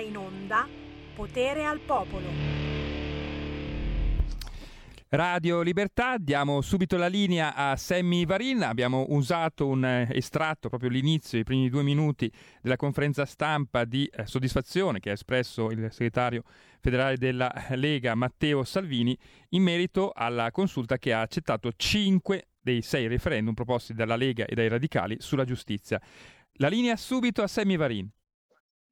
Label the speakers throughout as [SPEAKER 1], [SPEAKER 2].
[SPEAKER 1] in onda Potere al Popolo.
[SPEAKER 2] Radio Libertà, diamo subito la linea a Sammy Varin, abbiamo usato un eh, estratto, proprio l'inizio, i primi due minuti della conferenza stampa di eh, soddisfazione che ha espresso il segretario federale della Lega Matteo Salvini in merito alla consulta che ha accettato cinque dei sei referendum proposti dalla Lega e dai radicali sulla giustizia. La linea subito a Sammy Varin.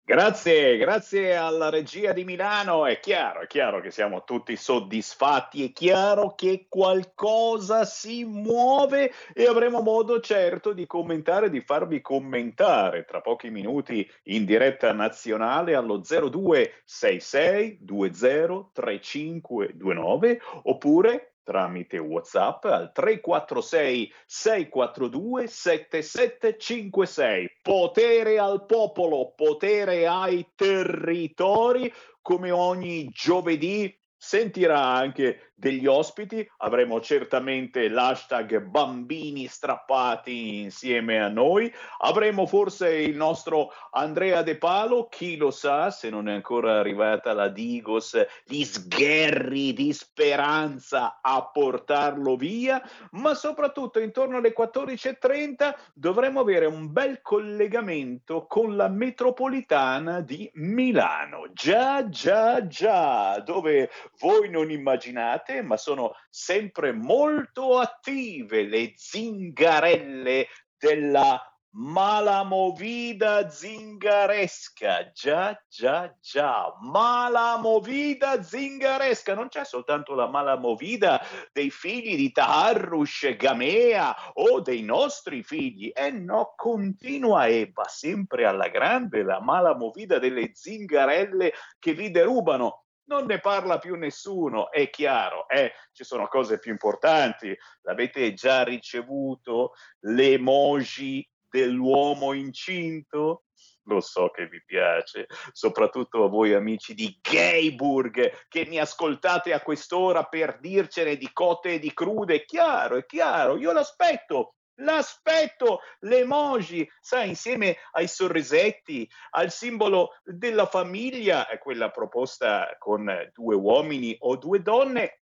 [SPEAKER 3] Grazie, grazie alla regia di Milano. È chiaro, è chiaro che siamo tutti soddisfatti, è chiaro che qualcosa si muove e avremo modo certo di commentare, di farvi commentare tra pochi minuti in diretta nazionale allo 0266 203529 oppure tramite WhatsApp al 346 642 7756. Potere al popolo, potere ai territori, come ogni giovedì sentirà anche degli ospiti, avremo certamente l'hashtag bambini strappati insieme a noi, avremo forse il nostro Andrea De Palo, chi lo sa se non è ancora arrivata la Digos, gli sgherri di speranza a portarlo via, ma soprattutto intorno alle 14.30 dovremo avere un bel collegamento con la metropolitana di Milano, già già già, dove voi non immaginate state, ma sono sempre molto attive le zingarelle della malamovida zingaresca. Già, già, già, malamovida zingaresca. Non c'è soltanto la malamovida dei figli di Taharrush, Gamea o dei nostri figli. E eh no, continua e va sempre alla grande la malamovida delle zingarelle che vi derubano non ne parla più nessuno, è chiaro, eh, ci sono cose più importanti, l'avete già ricevuto l'emoji dell'uomo incinto? Lo so che vi piace, soprattutto a voi amici di Gayburg che mi ascoltate a quest'ora per dircene di cotte e di crude. È chiaro, è chiaro, io l'aspetto L'aspetto, l'emoji, sai, insieme ai sorrisetti, al simbolo della famiglia, quella proposta con due uomini o due donne,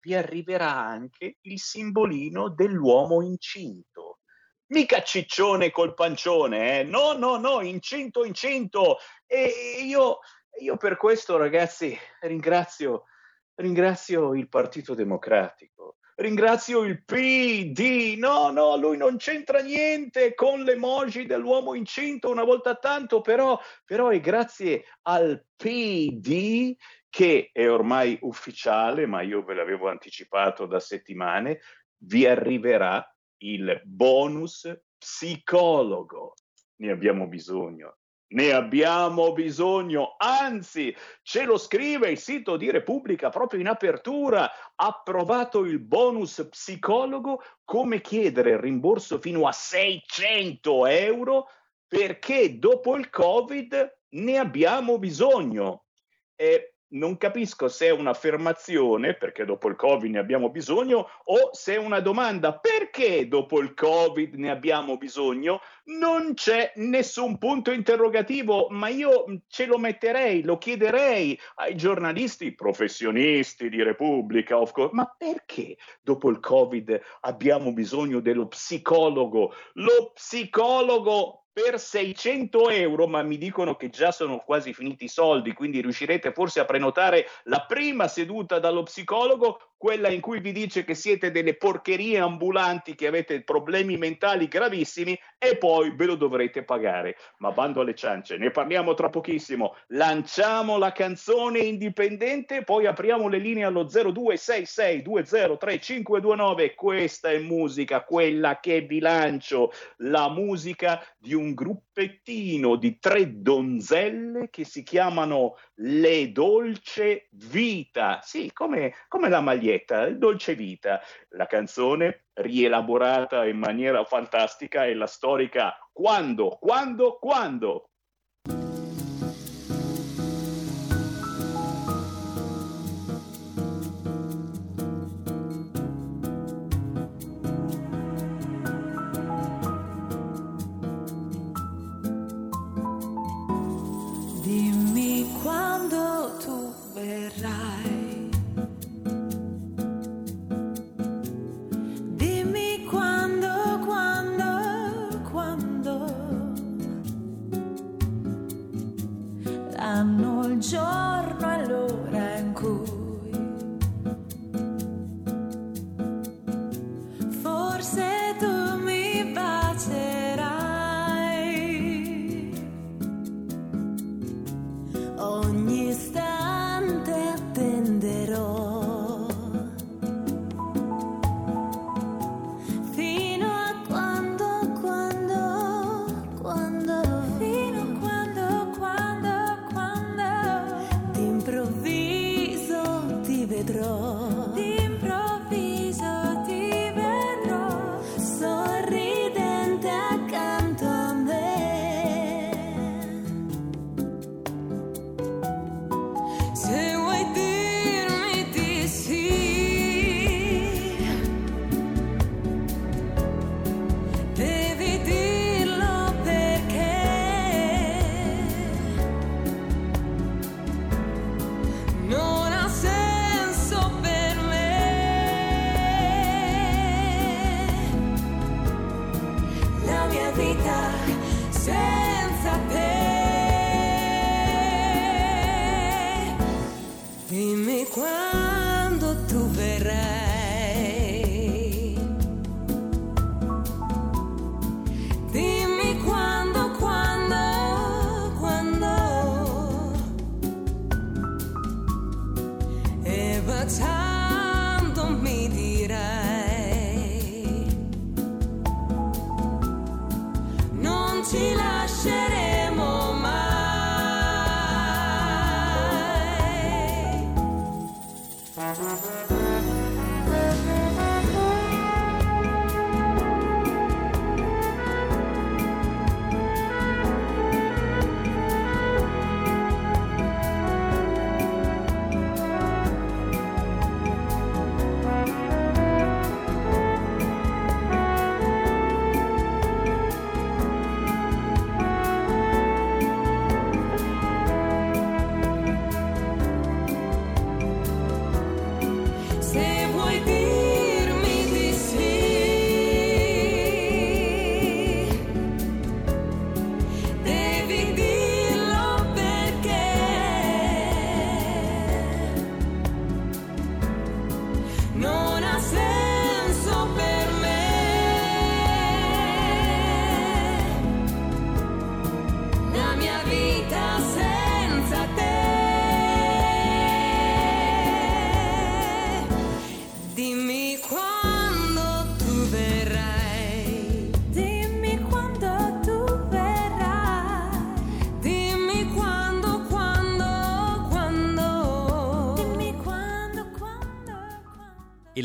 [SPEAKER 3] vi arriverà anche il simbolino dell'uomo incinto. Mica ciccione col pancione, eh? no, no, no, incinto, incinto. E io, io per questo, ragazzi, ringrazio, ringrazio il Partito Democratico ringrazio il PD. No, no, lui non c'entra niente con l'emoji dell'uomo incinto una volta tanto, però, però è grazie al PD che è ormai ufficiale, ma io ve l'avevo anticipato da settimane, vi arriverà il bonus psicologo. Ne abbiamo bisogno. Ne abbiamo bisogno, anzi, ce lo scrive il sito di Repubblica proprio in apertura. Approvato il bonus psicologo, come chiedere il rimborso fino a 600 euro perché dopo il Covid ne abbiamo bisogno. E non capisco se è un'affermazione, perché dopo il Covid ne abbiamo bisogno, o se è una domanda, perché dopo il Covid ne abbiamo bisogno? Non c'è nessun punto interrogativo, ma io ce lo metterei, lo chiederei ai giornalisti professionisti di Repubblica, course, ma perché dopo il Covid abbiamo bisogno dello psicologo? Lo psicologo per 600 euro, ma mi dicono che già sono quasi finiti i soldi, quindi riuscirete forse a prenotare la prima seduta dallo psicologo quella in cui vi dice che siete delle porcherie ambulanti, che avete problemi mentali gravissimi e poi ve lo dovrete pagare. Ma bando alle ciance, ne parliamo tra pochissimo. Lanciamo la canzone indipendente, poi apriamo le linee allo 0266203529. Questa è musica, quella che vi lancio, la musica di un gruppettino di tre donzelle che si chiamano Le Dolce Vita. Sì, come, come la maglietta maglietta, Dolce Vita. La canzone rielaborata in maniera fantastica è la storica Quando, quando, quando.
[SPEAKER 4] Hanno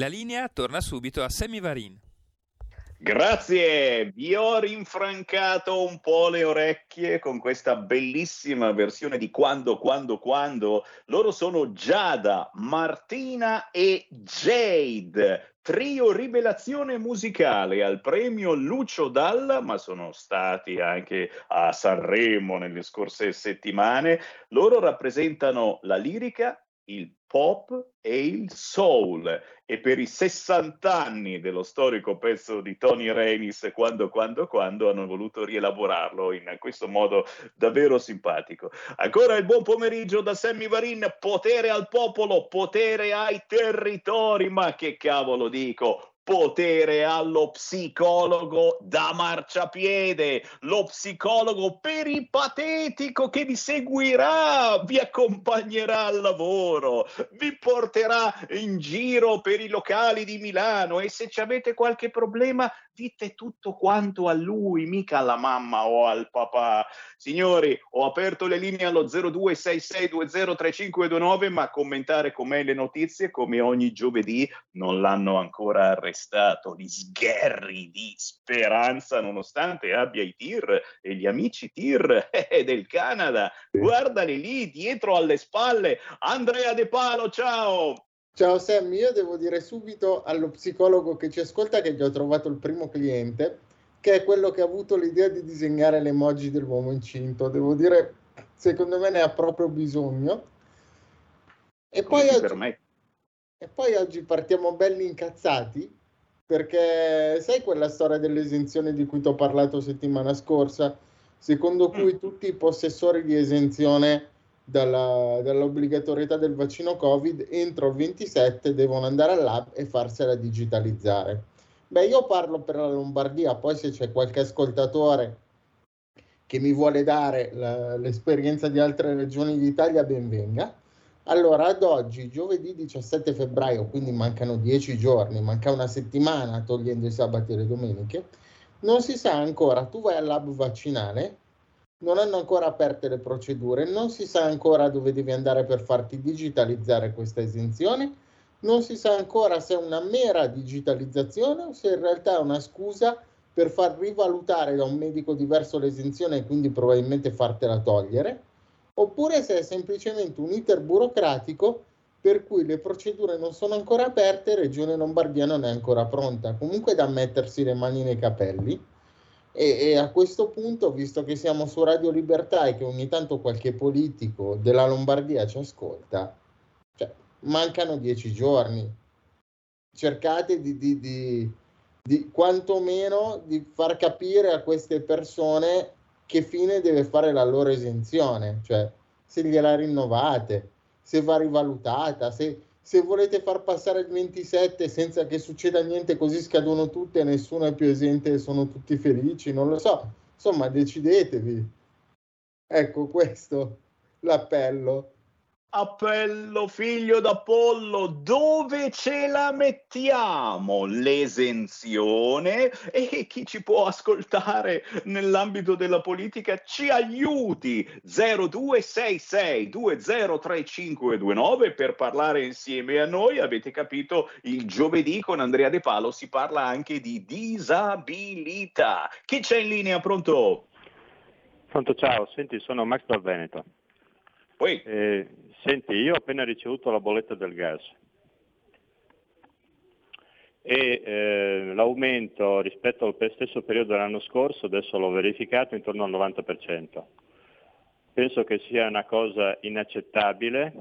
[SPEAKER 2] la linea torna subito a Sammy Varin.
[SPEAKER 3] Grazie, vi ho rinfrancato un po' le orecchie con questa bellissima versione di Quando, Quando, Quando. Loro sono Giada, Martina e Jade, trio rivelazione musicale al premio Lucio Dalla, ma sono stati anche a Sanremo nelle scorse settimane. Loro rappresentano la lirica, il pop e il soul e per i 60 anni dello storico pezzo di Tony Renis quando quando quando hanno voluto rielaborarlo in questo modo davvero simpatico. Ancora il buon pomeriggio da Sammy Varin, potere al popolo, potere ai territori, ma che cavolo dico, potere allo psicologo da marciapiede, lo psicologo peripatetico che vi seguirà, vi accompagnerà al lavoro, vi porterà in giro per i locali di Milano e se ci avete qualche problema dite tutto quanto a lui, mica alla mamma o al papà. Signori, ho aperto le linee allo 0266203529, ma commentare con me le notizie come ogni giovedì non l'hanno ancora arrestato. Gli sgherri di speranza, nonostante abbia i tir e gli amici tir eh, del Canada. Guardali lì, dietro alle spalle. Andrea De Palo, ciao!
[SPEAKER 5] Ciao Sam, io devo dire subito allo psicologo che ci ascolta che già ho trovato il primo cliente, che è quello che ha avuto l'idea di disegnare le emoji dell'uomo incinto. Devo dire, secondo me ne ha proprio bisogno. E poi, oggi, e poi oggi partiamo belli incazzati, perché sai quella storia dell'esenzione di cui ti ho parlato settimana scorsa, secondo cui mm. tutti i possessori di esenzione dalla, dall'obbligatorietà del vaccino Covid, entro il 27 devono andare al lab e farsela digitalizzare. Beh, io parlo per la Lombardia, poi se c'è qualche ascoltatore che mi vuole dare la, l'esperienza di altre regioni d'Italia, ben venga. Allora, ad oggi, giovedì 17 febbraio, quindi mancano dieci giorni, manca una settimana togliendo i sabati e le domeniche, non si sa ancora, tu vai al lab vaccinale, non hanno ancora aperte le procedure, non si sa ancora dove devi andare per farti digitalizzare questa esenzione, non si sa ancora se è una mera digitalizzazione o se in realtà è una scusa per far rivalutare da un medico diverso l'esenzione e quindi probabilmente fartela togliere, oppure se è semplicemente un iter burocratico per cui le procedure non sono ancora aperte, Regione Lombardia non è ancora pronta. Comunque da mettersi le mani nei capelli. E, e, a questo punto, visto che siamo su Radio Libertà e che ogni tanto qualche politico della Lombardia ci ascolta, cioè, mancano dieci giorni. Cercate di, di, di, di quantomeno di far capire a queste persone che fine deve fare la loro esenzione, cioè se gliela rinnovate se va rivalutata, se, se volete far passare il 27 senza che succeda niente, così scadono tutte e nessuno è più esente sono tutti felici, non lo so. Insomma, decidetevi. Ecco questo l'appello.
[SPEAKER 3] Appello figlio d'Apollo, dove ce la mettiamo l'esenzione? E chi ci può ascoltare nell'ambito della politica ci aiuti 0266 203529 per parlare insieme a noi. Avete capito, il giovedì con Andrea De Palo si parla anche di disabilità. Chi c'è in linea? Pronto?
[SPEAKER 6] Pronto, ciao, senti, sono Max dal Veneto.
[SPEAKER 3] Poi.
[SPEAKER 6] Eh, Senti, io ho appena ricevuto la bolletta del gas e eh, l'aumento rispetto al stesso periodo dell'anno scorso, adesso l'ho verificato, intorno al 90%. Penso che sia una cosa inaccettabile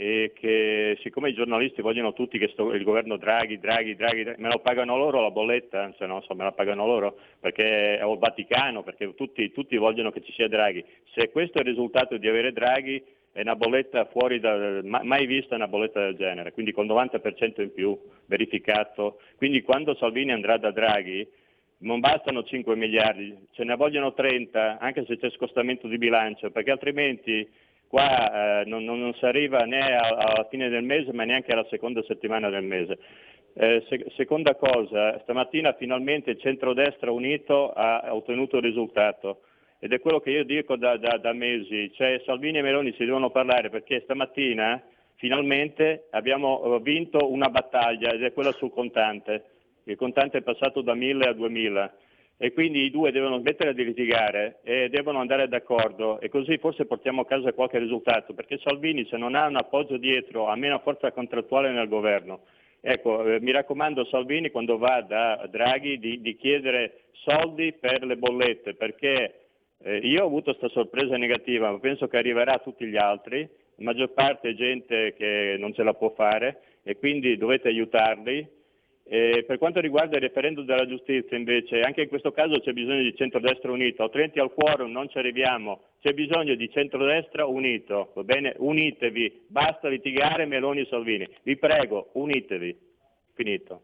[SPEAKER 6] e che siccome i giornalisti vogliono tutti che sto, il governo Draghi, Draghi, Draghi, me lo pagano loro la bolletta, anzi non so, me la pagano loro perché è il Vaticano, perché tutti, tutti vogliono che ci sia Draghi. Se questo è il risultato di avere Draghi, è una bolletta fuori da, mai vista una bolletta del genere, quindi con 90% in più verificato. Quindi quando Salvini andrà da Draghi non bastano 5 miliardi, ce ne vogliono 30 anche se c'è scostamento di bilancio, perché altrimenti qua eh, non, non, si arriva né alla fine del mese ma neanche alla seconda settimana del mese. Eh, se, seconda cosa, stamattina finalmente il centrodestra unito ha ottenuto il risultato ed è quello che io dico da, da, da mesi, cioè Salvini e Meloni si devono parlare perché stamattina finalmente abbiamo eh, vinto una battaglia ed è quella sul contante. Il contante è passato da 1000 a 2000 e quindi i due devono smettere di litigare e devono andare d'accordo e così forse portiamo a casa qualche risultato perché Salvini se non ha un appoggio dietro ha meno forza contrattuale nel governo. Ecco, eh, mi raccomando Salvini quando va da Draghi di, di chiedere soldi per le bollette perché eh, io ho avuto questa sorpresa negativa, ma penso che arriverà a tutti gli altri, la maggior parte è gente che non ce la può fare e quindi dovete aiutarli. E per quanto riguarda il referendum della giustizia invece, anche in questo caso c'è bisogno di centrodestra unito, altrimenti al quorum non ci arriviamo, c'è bisogno di centrodestra unito, va bene? Unitevi, basta litigare Meloni e Salvini, vi prego, unitevi, finito.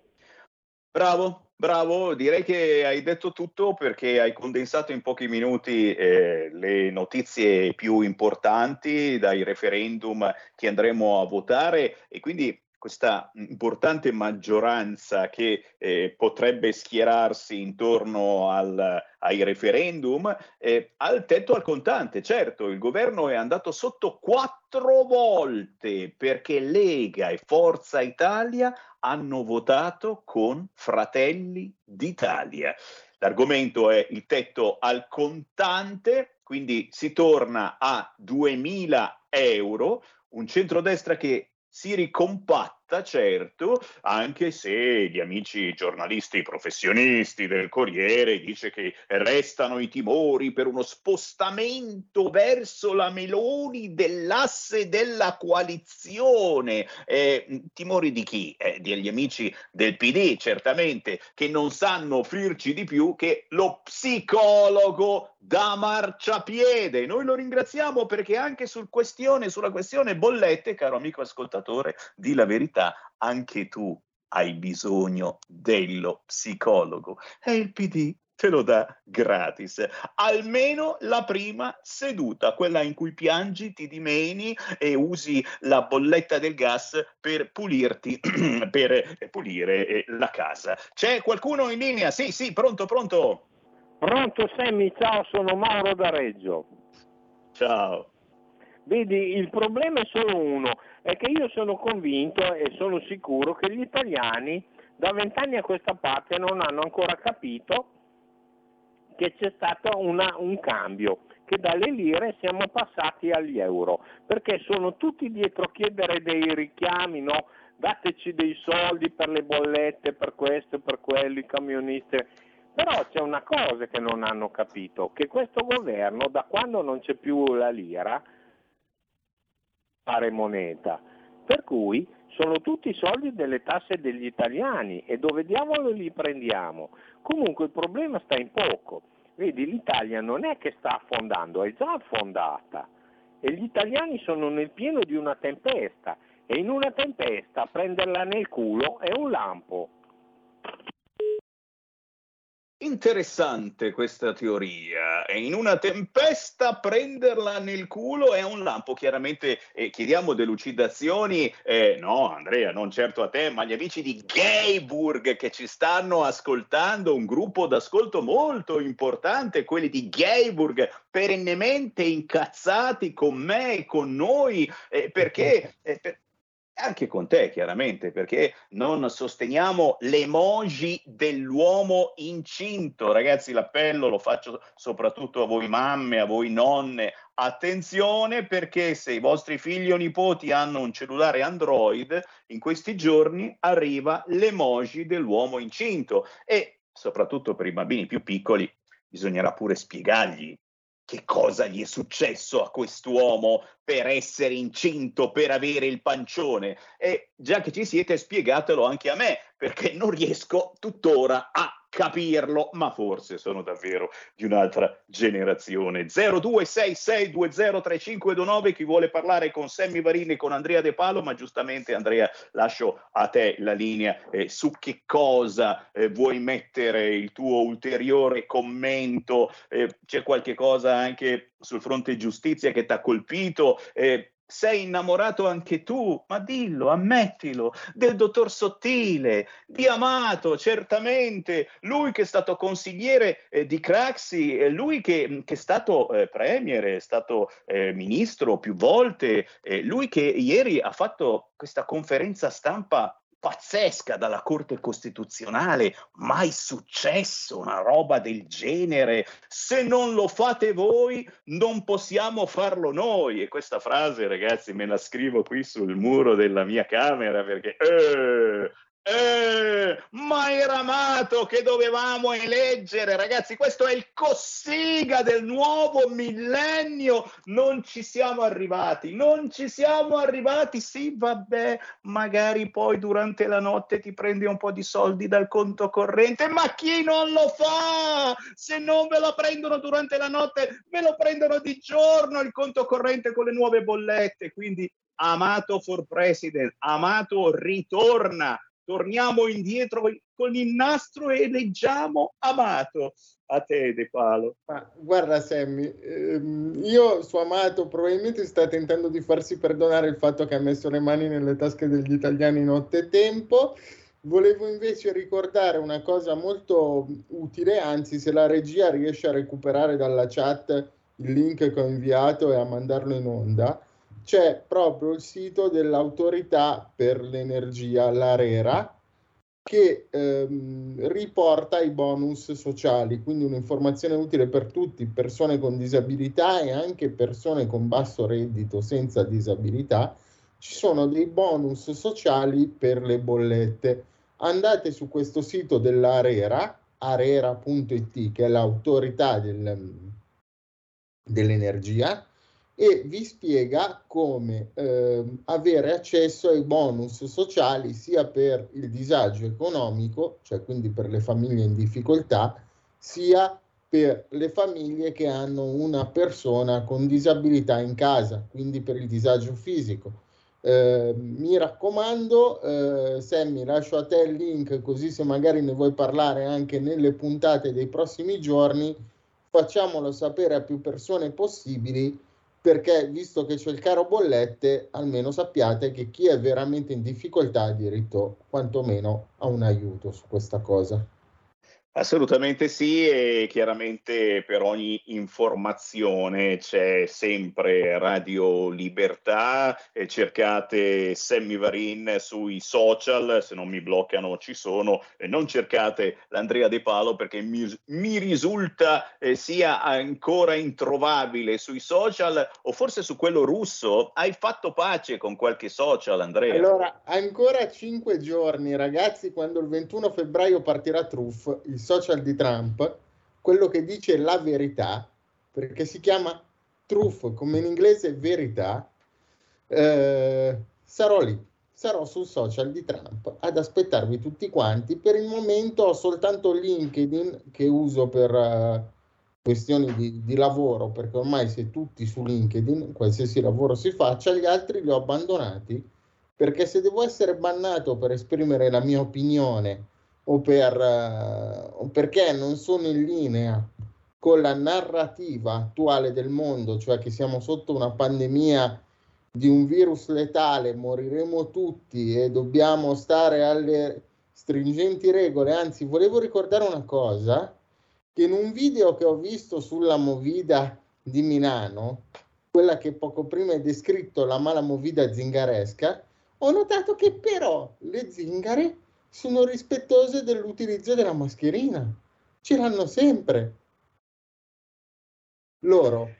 [SPEAKER 3] Bravo, bravo, direi che hai detto tutto perché hai condensato in pochi minuti eh, le notizie più importanti dai referendum che andremo a votare. E quindi questa importante maggioranza che eh, potrebbe schierarsi intorno al, ai referendum, eh, al tetto al contante. Certo, il governo è andato sotto quattro volte perché Lega e Forza Italia hanno votato con Fratelli d'Italia. L'argomento è il tetto al contante, quindi si torna a 2.000 euro, un centrodestra che si ricompatta, certo, anche se gli amici giornalisti professionisti del Corriere dice che restano i timori per uno spostamento verso la Meloni dell'asse della coalizione. Eh, timori di chi? Eh, degli amici del PD, certamente, che non sanno offrirci di più che lo psicologo da marciapiede. Noi lo ringraziamo perché anche sul questione, sulla questione bollette, caro amico ascoltatore, di la verità, anche tu hai bisogno dello psicologo. E il PD te lo dà gratis. Almeno la prima seduta, quella in cui piangi, ti dimeni e usi la bolletta del gas per pulirti, per pulire eh, la casa. C'è qualcuno in linea? Sì, sì, pronto, pronto.
[SPEAKER 7] Pronto Semmi, ciao, sono Mauro da Reggio.
[SPEAKER 3] Ciao.
[SPEAKER 7] Vedi, il problema è solo uno, è che io sono convinto e sono sicuro che gli italiani da vent'anni a questa parte non hanno ancora capito che c'è stato una, un cambio, che dalle lire siamo passati agli euro, perché sono tutti dietro a chiedere dei richiami, no? dateci dei soldi per le bollette, per questo, per quello, i camionisti. Però c'è una cosa che non hanno capito, che questo governo, da quando non c'è più la lira, fare moneta. Per cui sono tutti soldi delle tasse degli italiani e dove diavolo li prendiamo? Comunque il problema sta in poco. Vedi, l'Italia non è che sta affondando, è già affondata e gli italiani sono nel pieno di una tempesta e in una tempesta prenderla nel culo è un lampo.
[SPEAKER 3] Interessante questa teoria. E in una tempesta prenderla nel culo è un lampo. Chiaramente eh, chiediamo delucidazioni. Eh, no, Andrea, non certo a te, ma agli amici di Gayburg che ci stanno ascoltando, un gruppo d'ascolto molto importante, quelli di Gayburg, perennemente incazzati con me e con noi, eh, perché, eh, per, anche con te chiaramente, perché non sosteniamo l'emoji dell'uomo incinto. Ragazzi, l'appello lo faccio soprattutto a voi mamme, a voi nonne. Attenzione perché se i vostri figli o nipoti hanno un cellulare Android, in questi giorni arriva l'emoji dell'uomo incinto e soprattutto per i bambini più piccoli bisognerà pure spiegargli che cosa gli è successo a quest'uomo per essere incinto, per avere il pancione. E già che ci siete, spiegatelo anche a me, perché non riesco tuttora a capirlo, ma forse sono davvero di un'altra generazione. 0266203529, chi vuole parlare con Sammy Varini e con Andrea De Palo, ma giustamente Andrea lascio a te la linea eh, su che cosa eh, vuoi mettere il tuo ulteriore commento, eh, c'è qualche cosa anche sul fronte giustizia che ti ha colpito, eh, sei innamorato anche tu, ma dillo, ammettilo, del dottor Sottile, di Amato, certamente, lui che è stato consigliere eh, di Craxi, lui che, che, è stato eh, premier, è stato eh, ministro più volte, lui che ieri ha fatto questa conferenza stampa pazzesca dalla Corte Costituzionale, mai successo una roba del genere. Se non lo fate voi, non possiamo farlo noi. E questa frase, ragazzi, me la scrivo qui sul muro della mia camera perché eh, eh, ma era Amato che dovevamo eleggere, ragazzi. Questo è il Cossiga del nuovo millennio. Non ci siamo arrivati, non ci siamo arrivati. Sì, vabbè, magari poi durante la notte ti prendi un po' di soldi dal conto corrente, ma chi non lo fa? Se non ve lo prendono durante la notte, ve lo prendono di giorno il conto corrente con le nuove bollette. Quindi Amato for President, Amato ritorna torniamo indietro con il nastro e leggiamo Amato. A te, De Palo.
[SPEAKER 5] Ma, guarda, Sammy, ehm, io su Amato probabilmente sta tentando di farsi perdonare il fatto che ha messo le mani nelle tasche degli italiani nottetempo. Volevo invece ricordare una cosa molto utile, anzi, se la regia riesce a recuperare dalla chat il link che ho inviato e a mandarlo in onda c'è proprio il sito dell'autorità per l'energia, l'ARERA, che ehm, riporta i bonus sociali, quindi un'informazione utile per tutti, persone con disabilità e anche persone con basso reddito senza disabilità. Ci sono dei bonus sociali per le bollette. Andate su questo sito dell'ARERA, arera.it, che è l'autorità del, dell'energia, e vi spiega come eh, avere accesso ai bonus sociali sia per il disagio economico, cioè quindi per le famiglie in difficoltà, sia per le famiglie che hanno una persona con disabilità in casa, quindi per il disagio fisico. Eh, mi raccomando, eh, Sammy, lascio a te il link così se magari ne vuoi parlare anche nelle puntate dei prossimi giorni, facciamolo sapere a più persone possibili perché visto che c'è il caro bollette, almeno sappiate che chi è veramente in difficoltà ha diritto quantomeno a un aiuto su questa cosa.
[SPEAKER 3] Assolutamente sì e chiaramente per ogni informazione c'è sempre Radio Libertà, cercate Sammy Varin sui social, se non mi bloccano ci sono, non cercate l'Andrea De Palo perché mi, mi risulta eh, sia ancora introvabile sui social o forse su quello russo. Hai fatto pace con qualche social Andrea?
[SPEAKER 5] Allora, ancora cinque giorni ragazzi quando il 21 febbraio partirà Truff, il social di Trump, quello che dice la verità, perché si chiama truth, come in inglese verità, eh, sarò lì, sarò sul social di Trump ad aspettarvi tutti quanti. Per il momento ho soltanto LinkedIn che uso per uh, questioni di, di, lavoro, perché ormai è tutti su LinkedIn, qualsiasi lavoro si faccia, gli altri li ho abbandonati, perché se devo essere bannato per esprimere la mia opinione, o, per, uh, o perché non sono in linea con la narrativa attuale del mondo, cioè che siamo sotto una pandemia di un virus letale, moriremo tutti e dobbiamo stare alle stringenti regole. Anzi, volevo ricordare una cosa, che in un video che ho visto sulla Movida di Milano, quella che poco prima hai descritto la mala Movida zingaresca, ho notato che però le zingare sono rispettose dell'utilizzo della mascherina. Ce l'hanno sempre. Loro.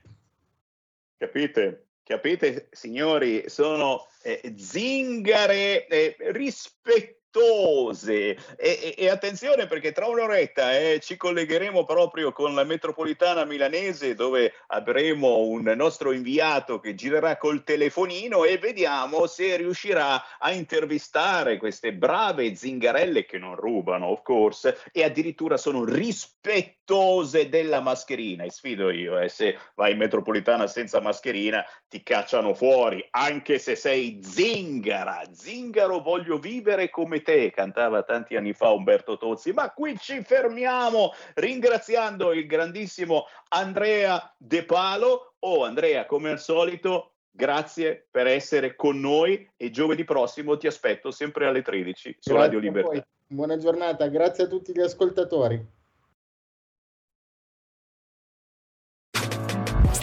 [SPEAKER 3] Capite? Capite, signori? Sono eh, zingare eh, rispettose vistose. E, e, e, attenzione perché tra un'oretta eh, ci collegheremo proprio con la metropolitana milanese dove avremo un nostro inviato che girerà col telefonino e vediamo se riuscirà a intervistare queste brave zingarelle che non rubano, of course, e addirittura sono rispettose della mascherina. E sfido io, eh, se vai in metropolitana senza mascherina ti cacciano fuori, anche se sei zingara. Zingaro voglio vivere come te, cantava tanti anni fa Umberto Tozzi, ma qui ci fermiamo ringraziando il grandissimo Andrea De Palo. Oh Andrea, come al solito, grazie per essere con noi e giovedì prossimo ti aspetto sempre alle 13 su Radio Libertà.
[SPEAKER 5] Buona giornata, grazie a tutti gli ascoltatori.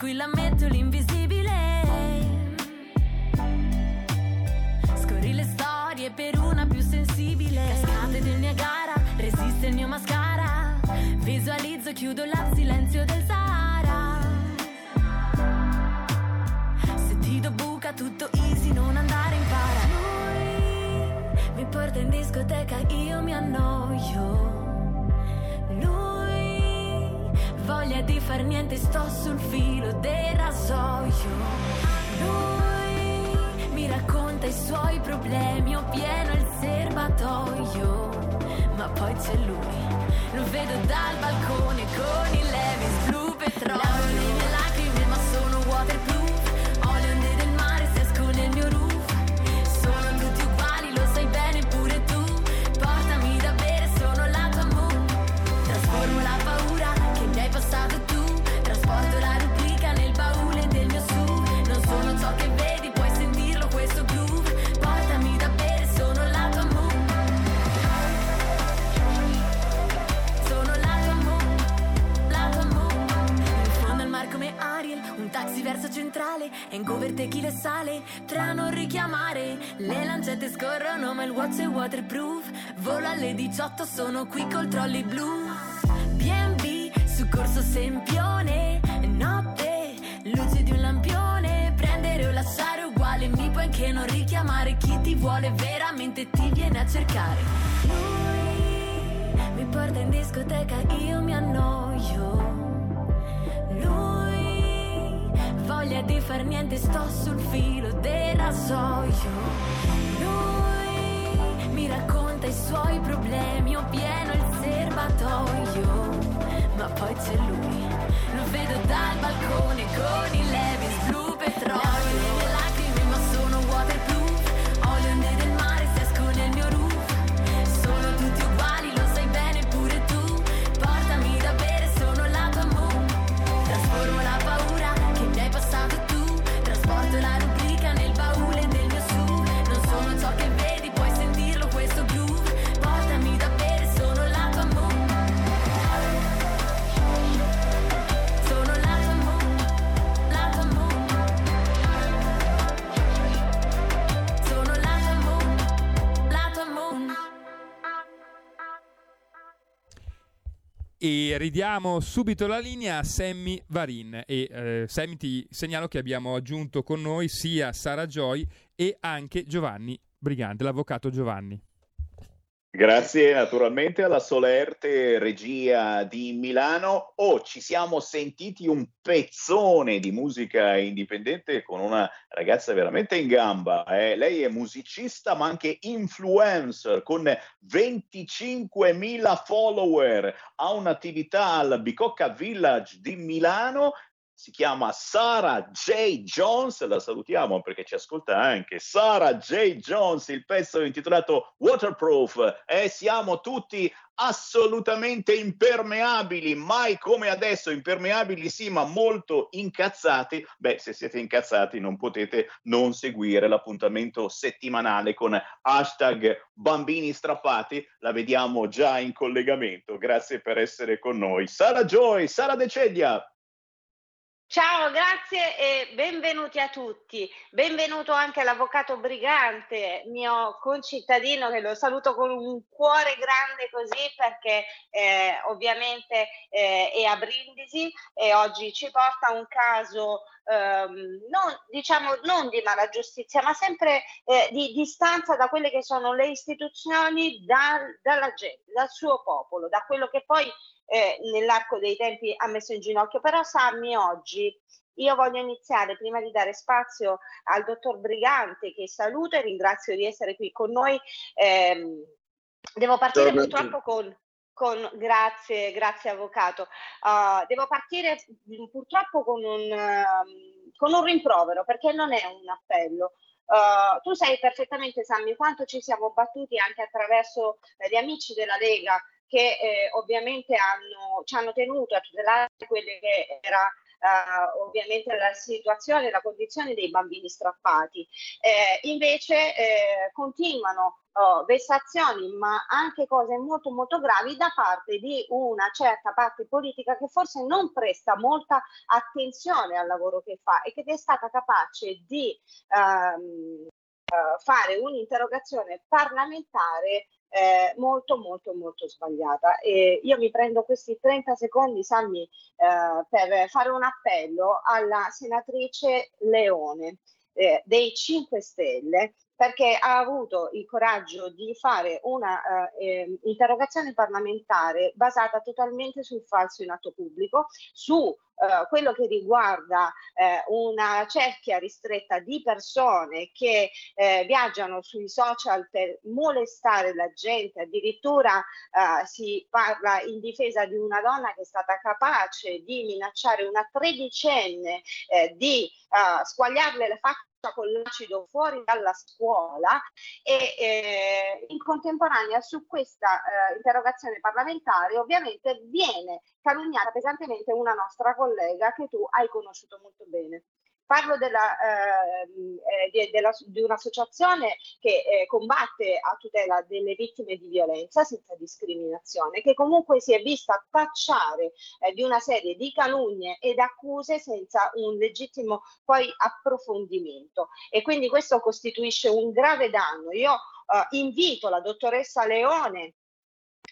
[SPEAKER 8] Squilla metto l'invisibile. Scorri le storie per una più sensibile. Cascate del Niagara, resiste il mio mascara. Visualizzo, chiudo il silenzio del Sahara. Se ti do buca tutto easy, non andare in para Lui mi porta in discoteca, io mi annoio di far niente, sto sul filo del rasoio. Lui mi racconta i suoi problemi, ho pieno il serbatoio. Ma poi c'è lui, lo vedo dal balcone con il Levis blu petrolio. centrale 18, sono qui col trolley blu. B&B su corso Sempione, notte, luce di un lampione. Prendere o lasciare uguale, mi puoi anche non richiamare. Chi ti vuole veramente ti viene a cercare. Lui mi porta in discoteca, io mi annoio. Lui voglia di far niente, sto sul filo del rasoio. Lui racconta i suoi problemi, ho pieno il serbatoio. Ma poi c'è lui, lo vedo dal balcone con i levis blu petrolio.
[SPEAKER 2] E ridiamo subito la linea a Sammy Varin. E eh, Sammy ti segnalo che abbiamo aggiunto con noi sia Sara Joy e anche Giovanni Brigante, l'avvocato Giovanni.
[SPEAKER 3] Grazie naturalmente alla Solerte regia di Milano. Oh, ci siamo sentiti un pezzone di musica indipendente con una ragazza veramente in gamba. eh. Lei è musicista ma anche influencer con 25.000 follower. Ha un'attività al Bicocca Village di Milano si chiama Sara J. Jones, la salutiamo perché ci ascolta anche Sara J. Jones, il pezzo intitolato Waterproof e siamo tutti assolutamente impermeabili, mai come adesso, impermeabili sì, ma molto incazzati. Beh, se siete incazzati non potete non seguire l'appuntamento settimanale con hashtag bambini strappati, la vediamo già in collegamento. Grazie per essere con noi. Sara Joy, Sara De Ceglia.
[SPEAKER 9] Ciao, grazie e benvenuti a tutti. Benvenuto anche all'avvocato Brigante, mio concittadino, che lo saluto con un cuore grande così perché eh, ovviamente eh, è a Brindisi e oggi ci porta un caso ehm, non, diciamo, non di mala giustizia, ma sempre eh, di distanza da quelle che sono le istituzioni dal- dalla gente, dal suo popolo, da quello che poi eh, nell'arco dei tempi ha messo in ginocchio. Però Sammy oggi io voglio iniziare prima di dare spazio al dottor Brigante che saluto e ringrazio di essere qui con noi. ehm, devo partire
[SPEAKER 10] Ciao,
[SPEAKER 9] purtroppo con, con- grazie, grazie avvocato. Uh, devo partire mh, purtroppo con un, ehm, con un rimprovero perché non è un appello. Uh, tu sai perfettamente, Sammy, quanto ci siamo battuti anche attraverso eh, gli amici della Lega che eh, ovviamente hanno, ci hanno tenuto a tutelare quelle che era eh, ovviamente la situazione, la condizione dei bambini strappati. Eh, invece eh, continuano oh, vessazioni, ma anche cose molto molto gravi da parte di una certa parte politica che forse non presta molta attenzione al lavoro che fa e che è stata capace di eh, fare un'interrogazione parlamentare eh, molto molto molto sbagliata. E io mi prendo questi 30 secondi Sammy eh, per fare un appello alla senatrice Leone eh, dei 5 Stelle perché ha avuto il coraggio di fare una eh, eh, interrogazione parlamentare basata totalmente sul falso in atto pubblico, su eh, quello che riguarda eh, una cerchia ristretta di persone che eh, viaggiano sui social per molestare la gente, addirittura eh, si parla in difesa di una donna che è stata capace di minacciare una tredicenne, eh, di squagliarle la faccia con l'acido fuori dalla scuola e eh, in contemporanea su questa eh, interrogazione parlamentare ovviamente viene calunniata pesantemente una nostra collega che tu hai conosciuto molto bene. Parlo della, eh, di, della, di, un'associazione che eh, combatte a tutela delle vittime di violenza senza discriminazione, che comunque si è vista tacciare eh, di una serie di calunnie ed accuse senza un legittimo poi approfondimento. E quindi questo costituisce un grave danno. Io eh, invito la dottoressa Leone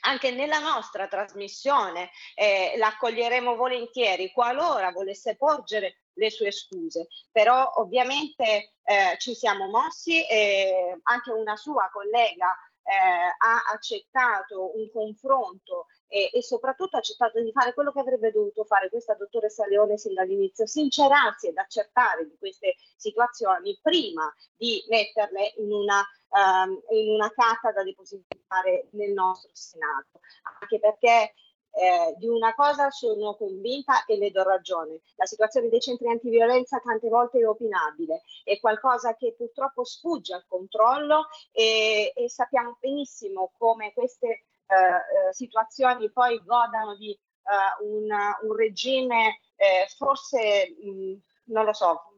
[SPEAKER 9] anche nella nostra trasmissione eh, l'accoglieremo volentieri qualora volesse porgere le sue scuse, però ovviamente eh, ci siamo mossi e anche una sua collega eh, ha accettato un confronto e, e, soprattutto ha accettato di fare quello che avrebbe dovuto fare questa dottoressa Leone sin dall'inizio, sincerarsi ed accertare di queste situazioni prima di metterle in una, um, in una carta da depositare nel nostro Senato, anche perché eh, di una cosa sono convinta e le do ragione. La situazione dei centri antiviolenza tante volte è opinabile, è qualcosa che purtroppo sfugge al controllo e, e sappiamo benissimo come queste eh, eh situazioni poi godano di uh, un, un, regime eh, forse, mh, non lo so,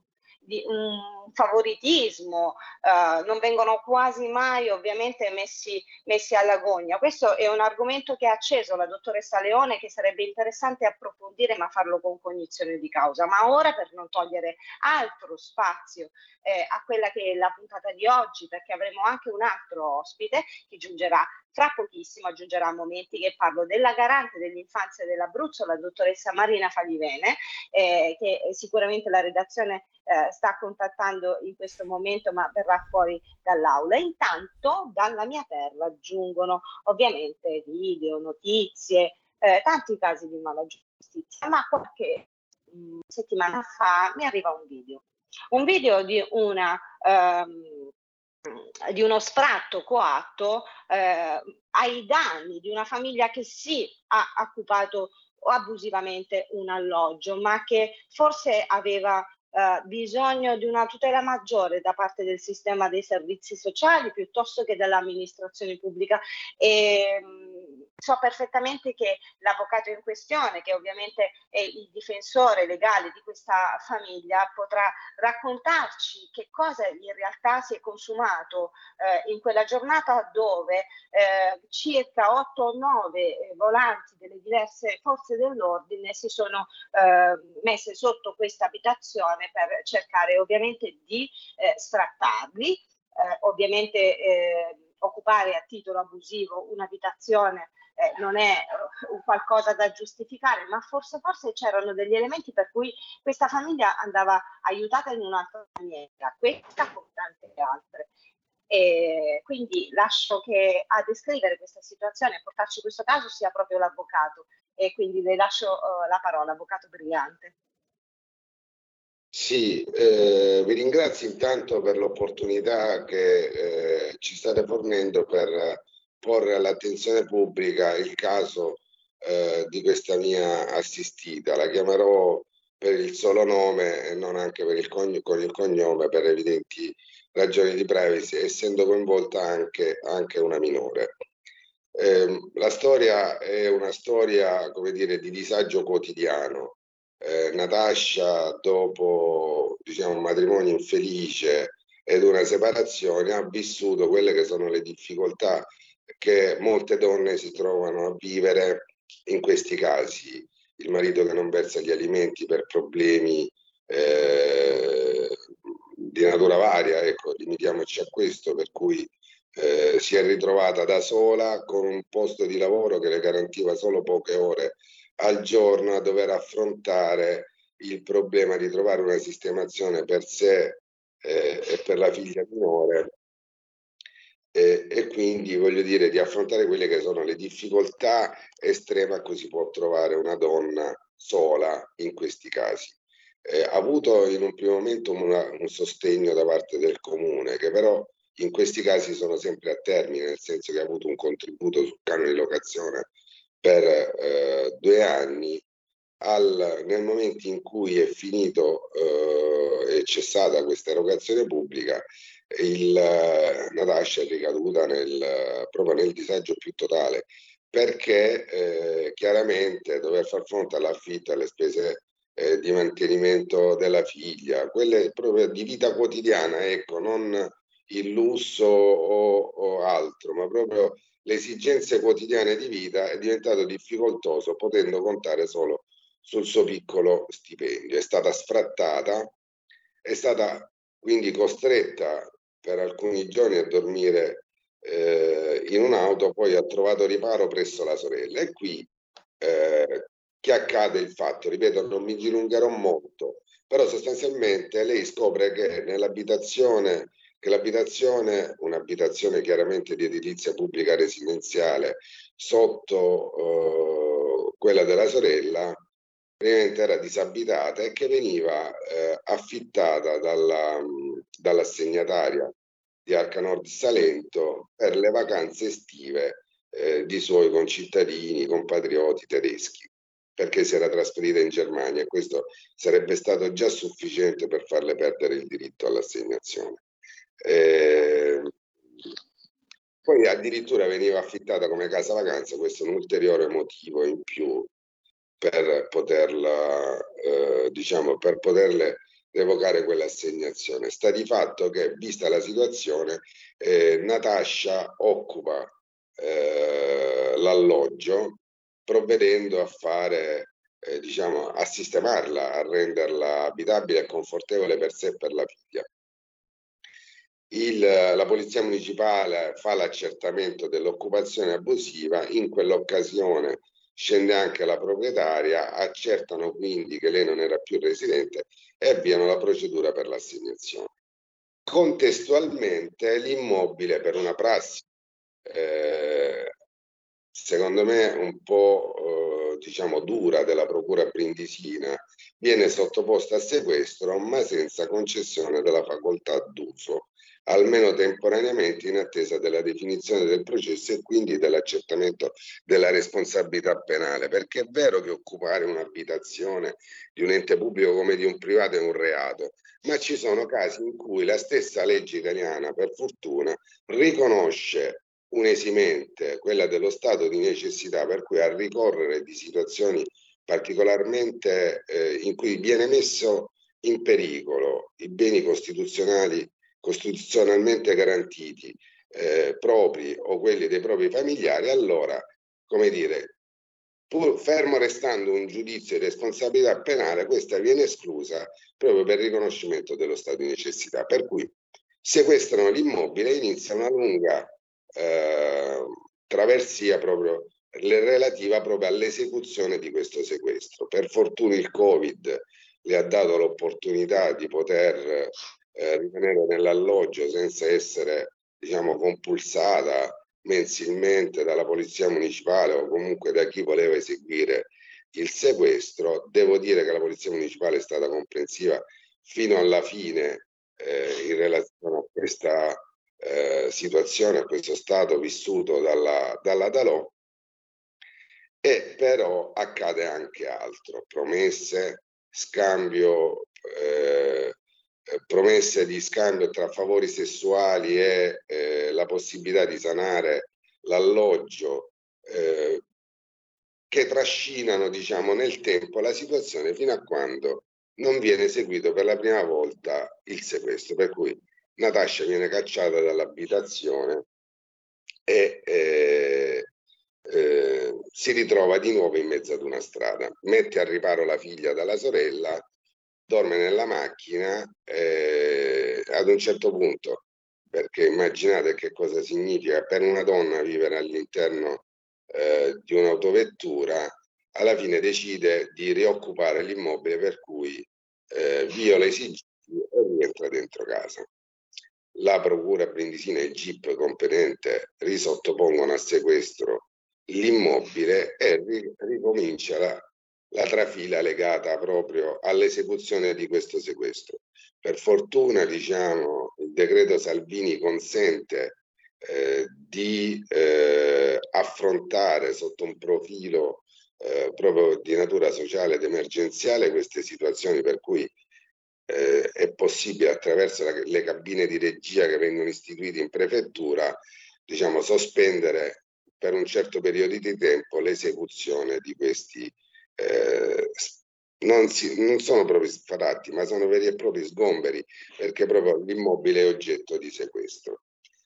[SPEAKER 9] di un favoritismo, uh, non vengono quasi mai ovviamente messi, messi all'agonia. Questo è un argomento che ha acceso la dottoressa Leone che sarebbe interessante approfondire ma farlo con cognizione di causa. Ma ora per non togliere altro spazio eh, a quella che è la puntata di oggi, perché avremo anche un altro ospite che giungerà fra pochissimo, aggiungerà momenti che parlo della garante dell'infanzia dell'Abruzzo, la dottoressa Marina Falivene, eh, che sicuramente la redazione eh, sta contattando in questo momento, ma verrà fuori dall'aula. Intanto dalla mia terra giungono ovviamente video, notizie, eh, tanti casi di mala giustizia, ma qualche mh, mm, settimana fa mi arriva un video. Un video di una um, di uno sfratto coatto eh, ai danni di una famiglia che sì ha occupato abusivamente un alloggio, ma che forse aveva eh, bisogno di una tutela maggiore da parte del sistema dei servizi sociali piuttosto che dell'amministrazione pubblica. E, mh, so perfettamente che l'avvocato in questione, che ovviamente è il difensore legale di questa famiglia, potrà raccontarci che cosa in realtà si è consumato eh, in quella giornata dove eh, circa 8 o 9 eh, volanti delle diverse forze dell'ordine si sono eh, messe sotto questa abitazione per cercare ovviamente di eh, sfrattarli, eh, ovviamente occupare a titolo abusivo un'abitazione eh, non è uh, qualcosa da giustificare, ma forse, forse c'erano degli elementi per cui questa famiglia andava aiutata in un'altra maniera, questa con tante altre. E quindi lascio che a descrivere questa situazione, a portarci questo caso, sia proprio l'avvocato e quindi le lascio uh, la parola, avvocato brillante.
[SPEAKER 10] Sì, eh, vi ringrazio intanto per l'opportunità che eh, ci state fornendo per porre all'attenzione pubblica il caso eh, di questa mia assistita. La chiamerò per il solo nome e non anche per il cogn- con il cognome per evidenti ragioni di privacy, essendo coinvolta anche, anche una minore. Eh, la storia è una storia, come dire, di disagio quotidiano. Eh, Natascia, dopo diciamo, un matrimonio infelice ed una separazione, ha vissuto quelle che sono le difficoltà che molte donne si trovano a vivere in questi casi. Il marito che non versa gli alimenti per problemi eh, di natura varia, ecco, limitiamoci a questo, per cui eh, si è ritrovata da sola con un posto di lavoro che le garantiva solo poche ore al giorno a dover affrontare il problema di trovare una sistemazione per sé eh, e per la figlia minore eh, e quindi voglio dire di affrontare quelle che sono le difficoltà estreme a cui si può trovare una donna sola in questi casi. Eh, ha avuto in un primo momento una, un sostegno da parte del comune che però in questi casi sono sempre a termine, nel senso che ha avuto un contributo sul canone di locazione per eh, due anni. Al, nel momento in cui è finito e eh, cessata questa erogazione pubblica, il Natascia è ricaduta nel, proprio nel disagio più totale perché eh, chiaramente dover far fronte all'affitto alle spese eh, di mantenimento della figlia, quelle proprio di vita quotidiana, ecco, non il lusso o, o altro, ma proprio le esigenze quotidiane di vita è diventato difficoltoso potendo contare solo sul suo piccolo stipendio. È stata sfrattata, è stata quindi costretta per alcuni giorni a dormire eh, in un'auto, poi ha trovato riparo presso la sorella. E qui eh, che accade il fatto, ripeto, non mi dilungherò molto, però sostanzialmente lei scopre che nell'abitazione, che l'abitazione, un'abitazione chiaramente di edilizia pubblica residenziale sotto eh, quella della sorella, praticamente era disabitata e che veniva eh, affittata dalla, dall'assegnataria di Arca Nord Salento per le vacanze estive eh, di suoi concittadini, compatrioti tedeschi perché si era trasferita in Germania e questo sarebbe stato già sufficiente per farle perdere il diritto all'assegnazione. Eh, poi addirittura veniva affittata come casa vacanza, questo è un ulteriore motivo in più per poterla, eh, diciamo, per poterle revocare quell'assegnazione. Sta di fatto che, vista la situazione, eh, Natascia occupa eh, l'alloggio provvedendo a fare, eh, diciamo, a sistemarla, a renderla abitabile e confortevole per sé e per la figlia. Il, la polizia municipale fa l'accertamento dell'occupazione abusiva, in quell'occasione scende anche la proprietaria, accertano quindi che lei non era più residente e avviano la procedura per l'assegnazione. Contestualmente l'immobile per una prassi eh, secondo me un po' eh, diciamo dura della procura brindisina viene sottoposta a sequestro ma senza concessione della facoltà d'uso almeno temporaneamente in attesa della definizione del processo e quindi dell'accertamento della responsabilità penale. Perché è vero che occupare un'abitazione di un ente pubblico come di un privato è un reato ma ci sono casi in cui la stessa legge italiana per fortuna riconosce un'esimente, quella dello stato di necessità, per cui a ricorrere di situazioni particolarmente eh, in cui viene messo in pericolo i beni costituzionali costituzionalmente garantiti eh, propri o quelli dei propri familiari, allora, come dire, pur fermo restando un giudizio di responsabilità penale, questa viene esclusa proprio per riconoscimento dello stato di necessità. Per cui sequestrano l'immobile e inizia una lunga eh, traversia proprio relativa proprio all'esecuzione di questo sequestro. Per fortuna il Covid le ha dato l'opportunità di poter eh, rimanere nell'alloggio senza essere diciamo compulsata mensilmente dalla polizia municipale o comunque da chi voleva eseguire il sequestro. Devo dire che la polizia municipale è stata comprensiva fino alla fine eh, in relazione a questa eh, situazione, a questo stato vissuto dalla, dalla Dalò, e però accade anche altro, promesse, scambio, eh, promesse di scambio tra favori sessuali e eh, la possibilità di sanare l'alloggio eh, che trascinano diciamo nel tempo la situazione fino a quando non viene eseguito per la prima volta il sequestro per cui Natascia viene cacciata dall'abitazione e eh, eh, si ritrova di nuovo in mezzo ad una strada. Mette al riparo la figlia dalla sorella, dorme nella macchina e ad un certo punto, perché immaginate che cosa significa per una donna vivere all'interno eh, di un'autovettura, alla fine decide di rioccupare l'immobile per cui eh, viola i sigilli e rientra dentro casa. La procura brindisina e il GIP competente risottopongono a sequestro l'immobile e ricomincia la, la trafila legata proprio all'esecuzione di questo sequestro. Per fortuna, diciamo, il decreto Salvini consente eh, di eh, affrontare sotto un profilo eh, proprio di natura sociale ed emergenziale queste situazioni per cui eh, è possibile attraverso la, le cabine di regia che vengono istituite in prefettura, diciamo, sospendere per un certo periodo di tempo l'esecuzione di questi eh, non, si, non sono proprio sfratti, ma sono veri e propri sgomberi, perché proprio l'immobile è oggetto di sequestro.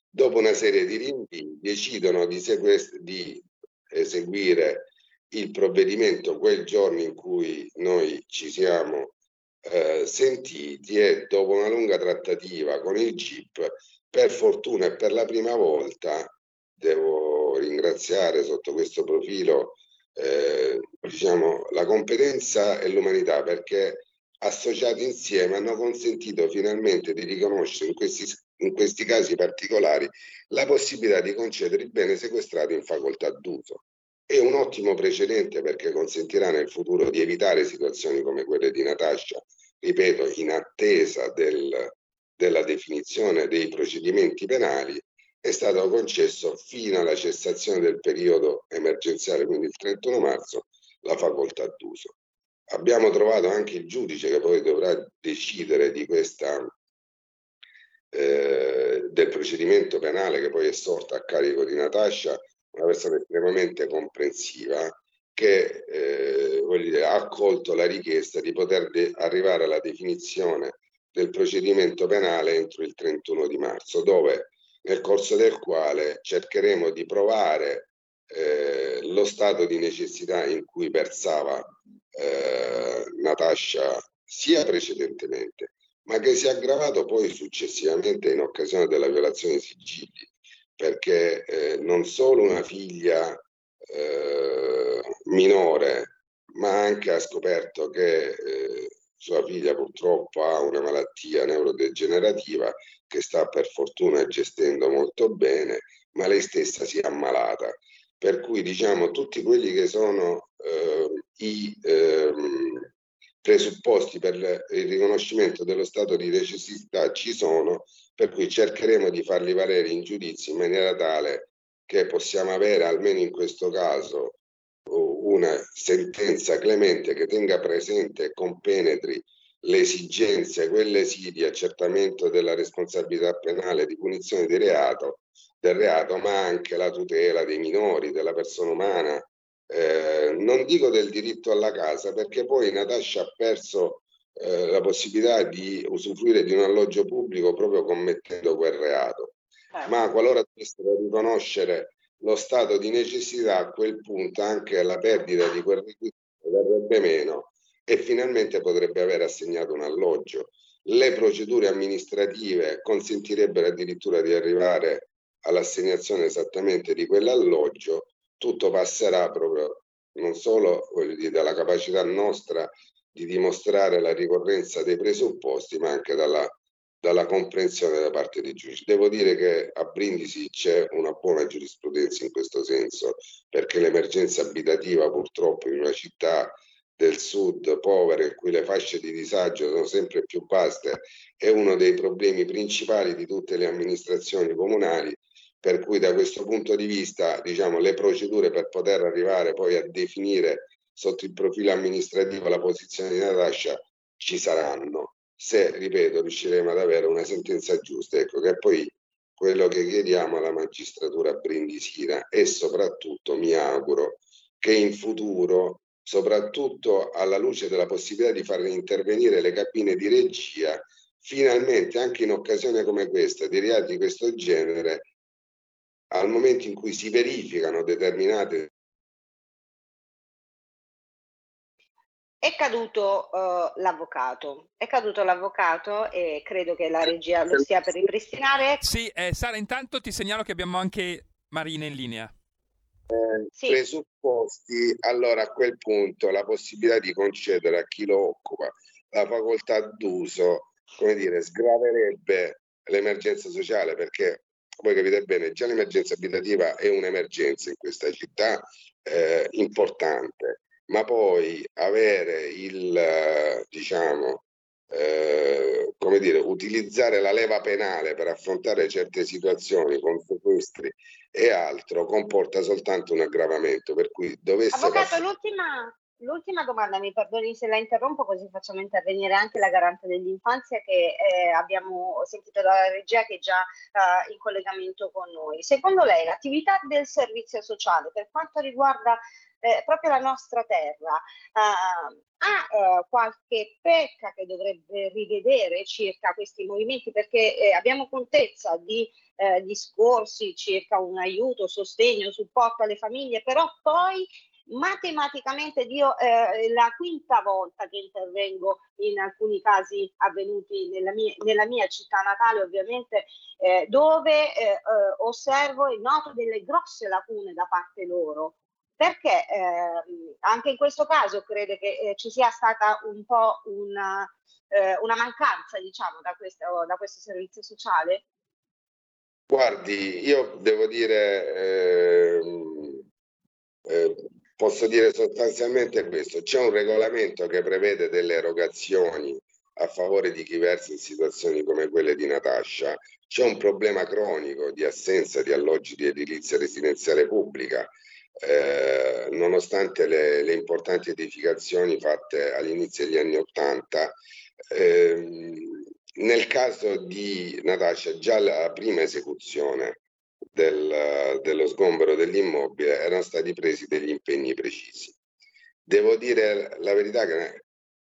[SPEAKER 10] Dopo una serie di rinvii decidono di, sequest- di eseguire il provvedimento quel giorno in cui noi ci siamo eh, sentiti e dopo una lunga trattativa con il GIP, per fortuna e per la prima volta, devo ringraziare sotto questo profilo eh, diciamo, la competenza e l'umanità perché associati insieme hanno consentito finalmente di riconoscere in questi, in questi casi particolari la possibilità di concedere il bene sequestrato in facoltà d'uso. È un ottimo precedente perché consentirà nel futuro di evitare situazioni come quelle di Natascia, ripeto, in attesa del, della definizione dei procedimenti penali è stato concesso fino alla cessazione del periodo emergenziale, quindi il 31 marzo, la facoltà d'uso. Abbiamo trovato anche il giudice che poi dovrà decidere di questa, eh, del procedimento penale che poi è sorto a carico di Natascia, una persona estremamente comprensiva che eh, dire, ha accolto la richiesta di poter de- arrivare alla definizione del procedimento penale entro il 31 di marzo, dove nel corso del quale cercheremo di provare eh, lo stato di necessità in cui versava eh, Natascia sia precedentemente, ma che si è aggravato poi successivamente in occasione della violazione dei sigilli, perché eh, non solo una figlia eh, minore, ma anche ha scoperto che eh, sua figlia purtroppo ha una malattia neurodegenerativa che sta per fortuna gestendo molto bene, ma lei stessa si è ammalata. Per cui diciamo tutti quelli che sono eh, i eh, presupposti per il riconoscimento dello stato di necessità ci sono, per cui cercheremo di farli valere in giudizio in maniera tale che possiamo avere almeno in questo caso una sentenza clemente che tenga presente e compenetri le esigenze, quelle sì, di accertamento della responsabilità penale, di punizione di reato, del reato, ma anche la tutela dei minori, della persona umana, eh, non dico del diritto alla casa, perché poi Natascia ha perso eh, la possibilità di usufruire di un alloggio pubblico proprio commettendo quel reato. Eh. Ma qualora dovessero riconoscere lo stato di necessità, a quel punto anche la perdita di quel requisito verrebbe meno e finalmente potrebbe aver assegnato un alloggio. Le procedure amministrative consentirebbero addirittura di arrivare all'assegnazione esattamente di quell'alloggio, tutto passerà proprio non solo dire, dalla capacità nostra di dimostrare la ricorrenza dei presupposti, ma anche dalla, dalla comprensione da parte dei giudici. Devo dire che a Brindisi c'è una buona giurisprudenza in questo senso, perché l'emergenza abitativa purtroppo in una città del sud povere, in cui le fasce di disagio sono sempre più vaste, è uno dei problemi principali di tutte le amministrazioni comunali, per cui da questo punto di vista diciamo, le procedure per poter arrivare poi a definire sotto il profilo amministrativo la posizione di Natascia ci saranno, se, ripeto, riusciremo ad avere una sentenza giusta. Ecco che poi quello che chiediamo alla magistratura brindisina e soprattutto mi auguro che in futuro soprattutto alla luce della possibilità di far intervenire le cabine di regia, finalmente anche in occasioni come questa, di reati di questo genere, al momento in cui si verificano determinate
[SPEAKER 9] È caduto uh, l'avvocato, è caduto l'avvocato e credo che la regia lo stia per ripristinare.
[SPEAKER 2] Sì, eh, Sara, intanto ti segnalo che abbiamo anche Marina in linea
[SPEAKER 10] eh, sì. presupposti, allora a quel punto la possibilità di concedere a chi lo occupa la facoltà d'uso, come dire, sgraverebbe l'emergenza sociale perché voi capite bene, già l'emergenza abitativa è un'emergenza in questa città eh, importante, ma poi avere il, diciamo, eh, come dire, utilizzare la leva penale per affrontare certe situazioni con sequestri e altro comporta soltanto un aggravamento. Per cui dovesse
[SPEAKER 9] Avvocato, passare... l'ultima, l'ultima domanda, mi perdoni se la interrompo, così facciamo intervenire anche la garante dell'infanzia che eh, abbiamo sentito dalla regia che è già eh, in collegamento con noi. Secondo lei l'attività del servizio sociale per quanto riguarda eh, proprio la nostra terra. Uh, ha uh, qualche pecca che dovrebbe rivedere circa questi movimenti perché eh, abbiamo contezza di eh, discorsi circa un aiuto, sostegno, supporto alle famiglie, però poi matematicamente io eh, la quinta volta che intervengo in alcuni casi avvenuti nella mia, nella mia città natale ovviamente eh, dove eh, eh osservo e noto delle grosse lacune da parte loro perché eh, anche in questo caso credo che eh, ci sia stata un po' una, una mancanza diciamo da questo, da questo servizio sociale?
[SPEAKER 10] Guardi, io devo dire, eh, eh, posso dire sostanzialmente questo, c'è un regolamento che prevede delle erogazioni a favore di chi versa in situazioni come quelle di Natascia, c'è un problema cronico di assenza di alloggi di edilizia residenziale pubblica, eh, nonostante le, le, importanti edificazioni fatte all'inizio degli anni Ottanta. Ehm, nel caso di Natascia, già la prima esecuzione del, dello sgombero dell'immobile erano stati presi degli impegni precisi. Devo dire la verità che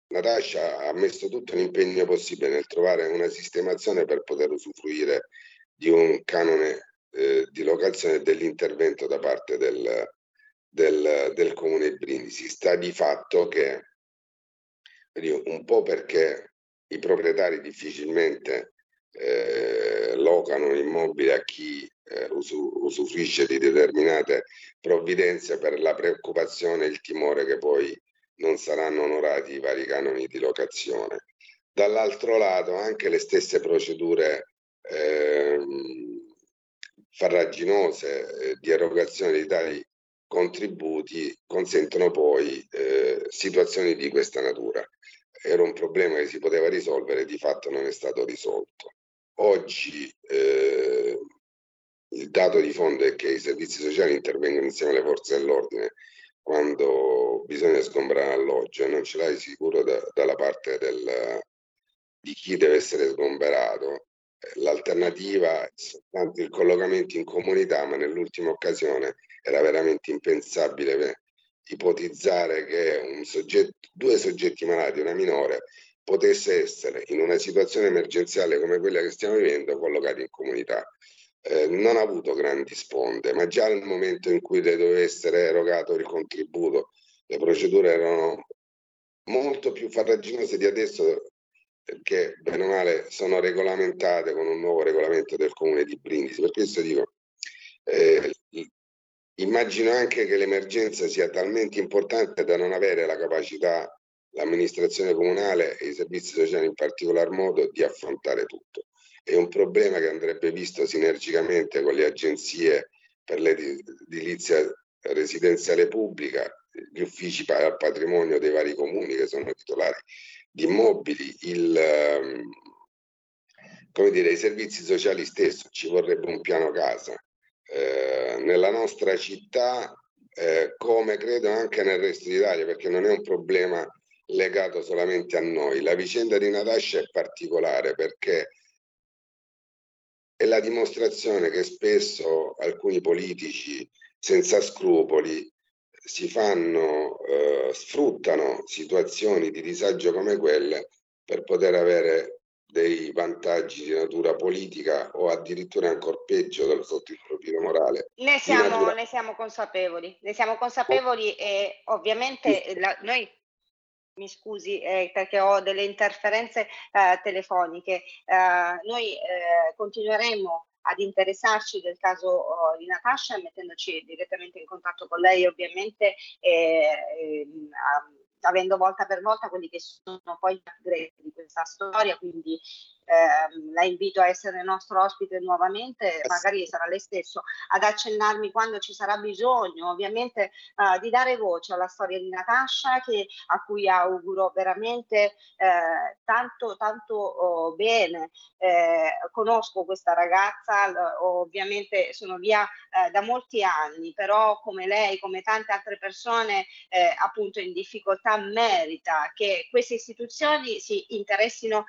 [SPEAKER 10] Natascia ha messo tutto l'impegno possibile nel trovare una sistemazione per poter usufruire di un canone eh, di locazione dell'intervento da parte del, del, del comune di Brindisi. Sta di fatto che un po' perché i proprietari difficilmente eh, locano un immobile a chi eh, usufruisce di determinate provvidenze per la preoccupazione e il timore che poi non saranno onorati i vari canoni di locazione. Dall'altro lato anche le stesse procedure eh, farraginose eh, di erogazione di tali contributi consentono poi eh, situazioni di questa natura era un problema che si poteva risolvere, di fatto non è stato risolto. Oggi eh, il dato di fondo è che i servizi sociali intervengono insieme alle forze dell'ordine quando bisogna sgombrare alloggio e non ce l'hai sicuro da, dalla parte del, di chi deve essere sgomberato. L'alternativa è soltanto il collocamento in comunità, ma nell'ultima occasione era veramente impensabile ipotizzare che soggetto, due soggetti malati, una minore, potesse essere in una situazione emergenziale come quella che stiamo vivendo collocati in comunità. Eh, non ha avuto grandi sponde, ma già nel momento in cui le doveva essere erogato il contributo, le procedure erano molto più farraginose di adesso perché bene o male sono regolamentate con un nuovo regolamento del comune di Brindisi. Per questo dico, eh, Immagino anche che l'emergenza sia talmente importante da non avere la capacità, l'amministrazione comunale e i servizi sociali in particolar modo, di affrontare tutto. È un problema che andrebbe visto sinergicamente con le agenzie per l'edilizia residenziale pubblica, gli uffici al patrimonio dei vari comuni che sono titolari di immobili, il, ehm, come dire, i servizi sociali stessi, ci vorrebbe un piano casa eh, nella nostra città eh, come credo anche nel resto d'Italia perché non è un problema legato solamente a noi. La vicenda di Natascia è particolare perché è la dimostrazione che spesso alcuni politici senza scrupoli si fanno, eh, sfruttano situazioni di disagio come quelle per poter avere dei vantaggi di natura politica o addirittura ancora peggio dal sotto il profilo morale.
[SPEAKER 9] Ne siamo, natura... ne siamo consapevoli, ne siamo consapevoli e ovviamente la, noi mi scusi eh, perché ho delle interferenze eh, telefoniche. Eh, noi eh, continueremo ad interessarci del caso oh, di Natascia mettendoci direttamente in contatto con lei ovviamente ehm, avendo volta per volta quelli che sono poi gli upgrade di questa storia, quindi eh, la invito a essere nostro ospite nuovamente, magari sarà lei stesso ad accennarmi quando ci sarà bisogno, ovviamente eh, di dare voce alla storia di Natascia che, a cui auguro veramente eh, tanto tanto oh, bene. Eh, conosco questa ragazza, l- ovviamente sono via eh, da molti anni, però come lei, come tante altre persone eh, appunto in difficoltà merita che queste istituzioni si interessino interessino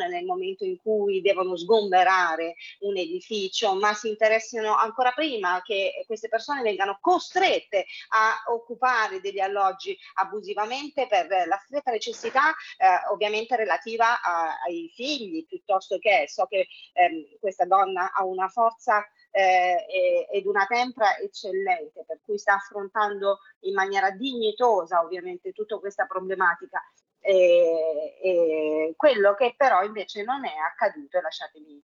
[SPEAKER 9] non nel momento in cui devono sgomberare un edificio, ma si interessino ancora prima che queste persone vengano costrette a occupare degli alloggi abusivamente per la stretta necessità eh, ovviamente relativa a, ai figli piuttosto che so che ehm, questa donna ha una forza eh, ed una tempra eccellente, per cui sta affrontando in maniera dignitosa ovviamente tutta questa problematica. E, e quello che però invece non è accaduto, e lasciatemi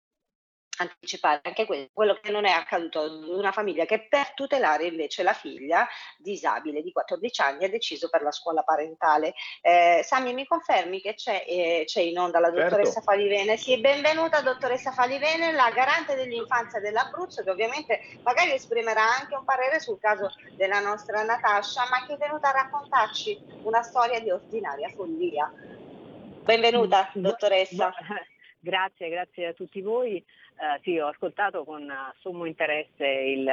[SPEAKER 9] anticipare anche quello, quello che non è accaduto ad una famiglia che per tutelare invece la figlia disabile di 14 anni ha deciso per la scuola parentale. Eh, Sami, mi confermi che c'è, eh, c'è in onda la certo. dottoressa certo. Falivene? Sì, benvenuta dottoressa Falivene, la garante dell'infanzia dell'Abruzzo che ovviamente magari esprimerà anche un parere sul caso della nostra Natascia, ma che è venuta a raccontarci una storia di ordinaria follia. Benvenuta, dottoressa.
[SPEAKER 11] Grazie, grazie a tutti voi. Uh, sì, ho ascoltato con sommo interesse il,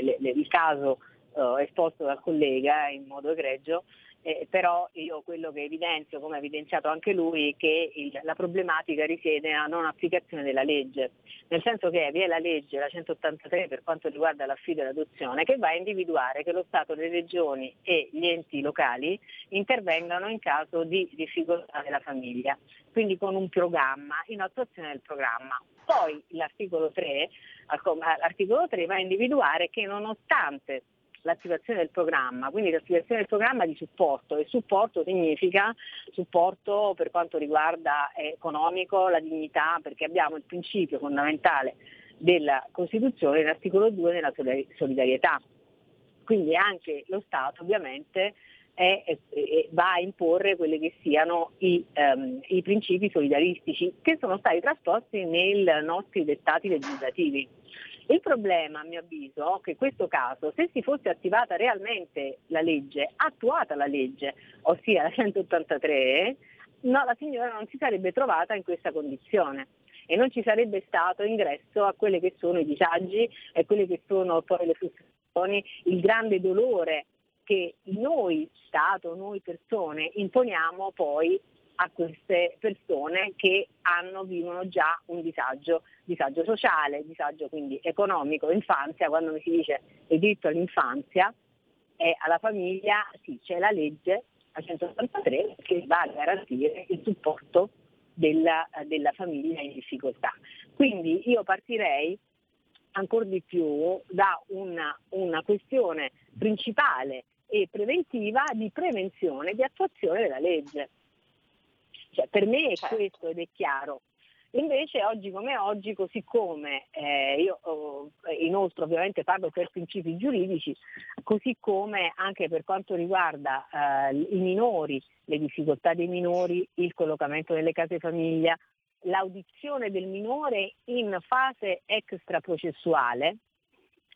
[SPEAKER 11] il, il, il caso uh, esposto dal collega in modo egregio eh, però io quello che evidenzio, come ha evidenziato anche lui, che il, la problematica risiede nella non applicazione della legge, nel senso che vi è la legge, la 183 per quanto riguarda l'affido e l'adozione, che va a individuare che lo Stato, le regioni e gli enti locali intervengano in caso di difficoltà della famiglia, quindi con un programma, in attuazione del programma. Poi l'articolo 3, l'articolo 3 va a individuare che nonostante l'attivazione del programma, quindi l'attivazione del programma di supporto e supporto significa supporto per quanto riguarda eh, economico, la dignità, perché abbiamo il principio fondamentale della Costituzione, l'articolo 2 della solidarietà. Quindi anche lo Stato ovviamente è, è, è, va a imporre quelli che siano i, um, i principi solidaristici che sono stati trasposti nei nostri dettati legislativi. Il problema, a mio avviso, è che in questo caso, se si fosse attivata realmente la legge, attuata la legge, ossia la 183, no, la signora non si sarebbe trovata in questa condizione e non ci sarebbe stato ingresso a quelli che sono i disagi e quelle che sono poi le frustrazioni, il grande dolore che noi Stato, noi persone imponiamo poi a queste persone che hanno, vivono già un disagio, disagio sociale, disagio quindi economico, infanzia, quando mi si dice il diritto all'infanzia e alla famiglia, sì, c'è la legge, la 183, che va a garantire il supporto della, della famiglia in difficoltà. Quindi io partirei ancora di più da una, una questione principale e preventiva di prevenzione e di attuazione della legge. Cioè, per me è certo. questo ed è chiaro. Invece oggi come oggi, così come eh, io oh, inoltre ovviamente parlo per principi giuridici, così come anche per quanto riguarda eh, i minori, le difficoltà dei minori, il collocamento nelle case famiglia, l'audizione del minore in fase extraprocessuale,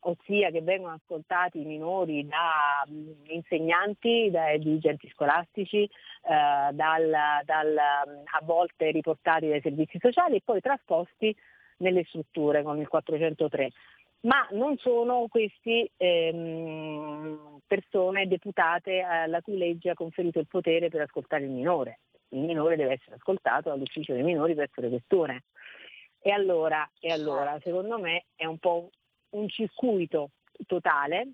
[SPEAKER 11] ossia che vengono ascoltati i minori da insegnanti, dai dirigenti scolastici, eh, dal, dal, a volte riportati dai servizi sociali e poi trasposti nelle strutture con il 403. Ma non sono queste ehm, persone deputate alla cui legge ha conferito il potere per ascoltare il minore. Il minore deve essere ascoltato dall'ufficio dei minori presso le questure. E allora, e allora, secondo me è un po' un circuito totale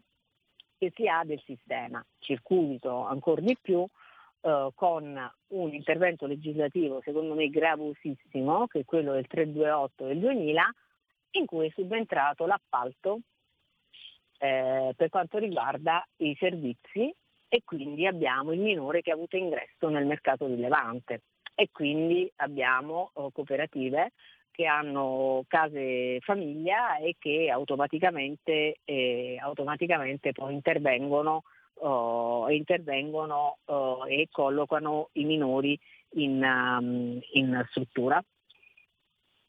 [SPEAKER 11] che si ha del sistema, circuito ancora di più eh, con un intervento legislativo secondo me gravosissimo, che è quello del 328 del 2000, in cui è subentrato l'appalto eh, per quanto riguarda i servizi e quindi abbiamo il minore che ha avuto ingresso nel mercato rilevante. E quindi abbiamo oh, cooperative che hanno case famiglia e che automaticamente, eh, automaticamente poi intervengono, uh, intervengono uh, e collocano i minori in, um, in, struttura.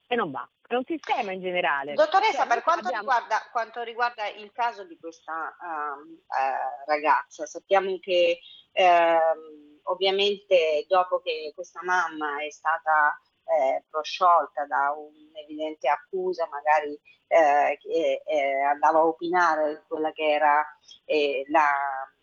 [SPEAKER 11] E non va. È un sistema in generale.
[SPEAKER 9] Dottoressa, cioè, per quanto, abbiamo... riguarda, quanto, riguarda, il caso di questa uh, ragazza, sappiamo che ehm, ovviamente dopo che questa mamma è stata eh, prosciolta da un'evidente accusa, magari eh, che eh, andava a opinare quella che era eh, la,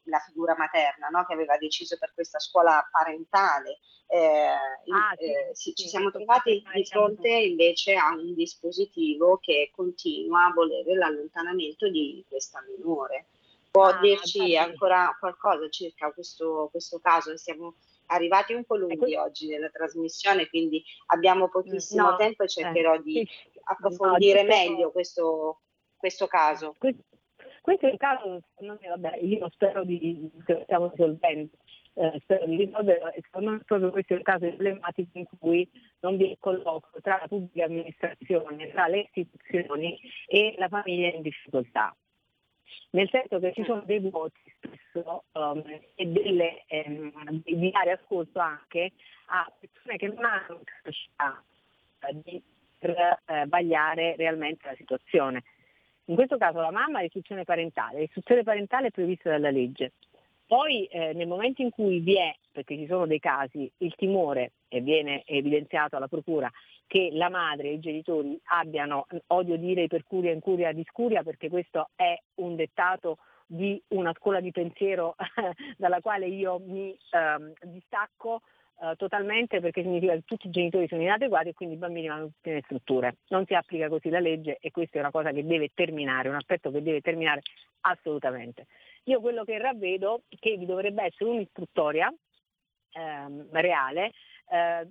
[SPEAKER 9] la figura materna no? che aveva deciso per questa scuola parentale. Eh, ah, eh, sì, ci siamo trovati di fronte invece a un dispositivo che continua a volere l'allontanamento di questa minore. Può ah, dirci ancora qualcosa circa questo, questo caso? Siamo arrivati un po' lunghi ecco. oggi nella trasmissione, quindi abbiamo pochissimo no, tempo e cercherò eh, di approfondire no, meglio questo, questo caso.
[SPEAKER 11] Questo, questo è il caso, secondo me, vabbè, io spero di, che stiamo risolvendo. Eh, spero di risolvere, secondo me proprio questo è il caso emblematico in cui non vi è colloquio tra la pubblica amministrazione, tra le istituzioni e la famiglia in difficoltà nel senso che ci sono dei voti spesso um, e delle, ehm, di dare ascolto anche a persone che non hanno capacità eh, di eh, vagliare realmente la situazione. In questo caso la mamma ha l'istruzione parentale, l'istruzione parentale è prevista dalla legge. Poi eh, nel momento in cui vi è, perché ci sono dei casi, il timore e viene evidenziato alla procura che la madre e i genitori abbiano, odio dire per curia in curia di perché questo è un dettato di una scuola di pensiero dalla quale io mi ehm, distacco eh, totalmente perché significa che tutti i genitori sono inadeguati e quindi i bambini vanno tutti nelle strutture. Non si applica così la legge e questa è una cosa che deve terminare, un aspetto che deve terminare assolutamente. Io quello che ravvedo è che vi dovrebbe essere un'istruttoria ehm, reale eh,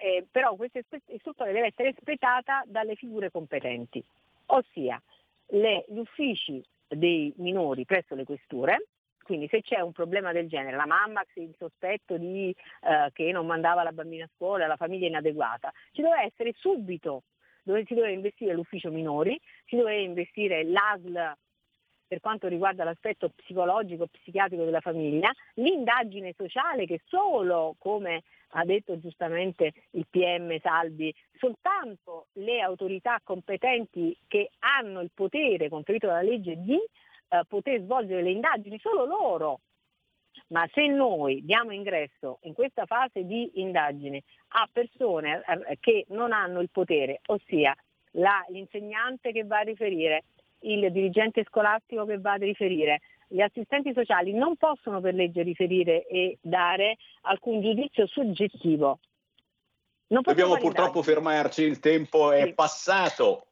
[SPEAKER 11] eh, però questa istruttoria deve essere espletata dalle figure competenti, ossia le, gli uffici dei minori presso le questure, quindi se c'è un problema del genere, la mamma il sospetto di, eh, che non mandava la bambina a scuola, la famiglia inadeguata, ci deve essere subito, dove si doveva investire l'ufficio minori, si doveva investire l'ASL per quanto riguarda l'aspetto psicologico, psichiatrico della famiglia, l'indagine sociale che solo, come ha detto giustamente il PM Salvi, soltanto le autorità competenti che hanno il potere conferito dalla legge di eh, poter svolgere le indagini, solo loro. Ma se noi diamo ingresso in questa fase di indagine a persone eh, che non hanno il potere, ossia la, l'insegnante che va a riferire, il dirigente scolastico che va a riferire, gli assistenti sociali non possono per legge riferire e dare alcun giudizio soggettivo.
[SPEAKER 3] Dobbiamo purtroppo fermarci, il tempo è sì. passato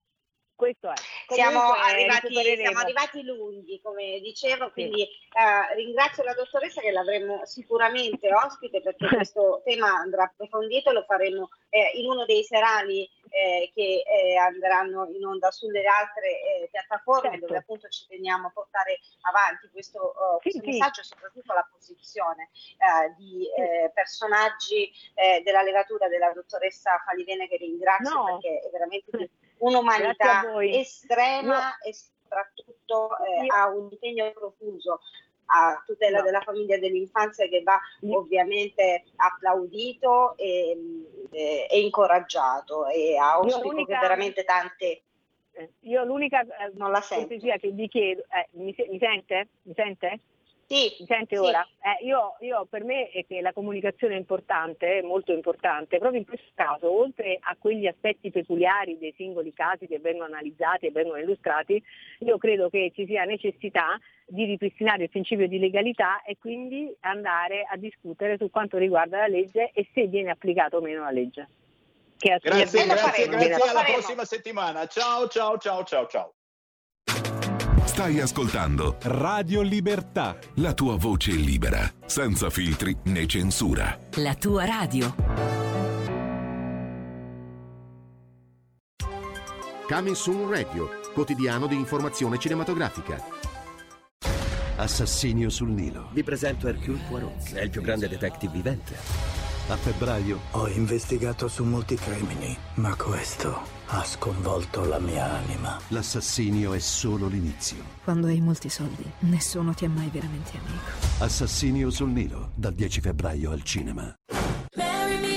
[SPEAKER 9] questo è. Siamo arrivati, siamo arrivati, lunghi, come dicevo, quindi sì. eh, ringrazio la dottoressa che l'avremo sicuramente ospite perché questo tema andrà approfondito, lo faremo eh, in uno dei serali eh, che eh, andranno in onda sulle altre eh, piattaforme certo. dove appunto ci teniamo a portare avanti questo, uh, questo sì, messaggio e soprattutto la posizione uh, di uh, personaggi della levatura della dottoressa Falivene che ringrazio no. perché è veramente di un'umanità estrema Io... e soprattutto ha un impegno profuso a tutela no. della famiglia e dell'infanzia che va ovviamente applaudito e, e, e incoraggiato e auspico che veramente tante
[SPEAKER 11] eh, io l'unica eh, non la cortesia che vi chiedo eh, mi, mi, sente? mi sente?
[SPEAKER 9] Sì,
[SPEAKER 11] sente
[SPEAKER 9] sì.
[SPEAKER 11] ora? Eh, io, io, per me è che la comunicazione è importante, è molto importante, proprio in questo caso, oltre a quegli aspetti peculiari dei singoli casi che vengono analizzati e vengono illustrati, io credo che ci sia necessità di ripristinare il principio di legalità e quindi andare a discutere su quanto riguarda la legge e se viene applicata o meno la legge.
[SPEAKER 3] grazie, grazie, grazie, alla prossima settimana. Ciao, ciao, ciao, ciao, ciao.
[SPEAKER 12] Stai ascoltando
[SPEAKER 13] Radio Libertà.
[SPEAKER 12] La tua voce libera, senza filtri né censura.
[SPEAKER 14] La tua radio.
[SPEAKER 15] Coming Soon Radio, quotidiano di informazione cinematografica.
[SPEAKER 16] Assassinio sul Nilo.
[SPEAKER 17] Vi presento Hercule Poirot, è il più grande detective vivente.
[SPEAKER 16] A febbraio
[SPEAKER 18] ho investigato su molti crimini, ma questo ha sconvolto la mia anima.
[SPEAKER 16] L'assassinio è solo l'inizio.
[SPEAKER 19] Quando hai molti soldi, nessuno ti è mai veramente amico.
[SPEAKER 16] Assassinio sul Nilo, dal 10 febbraio al cinema.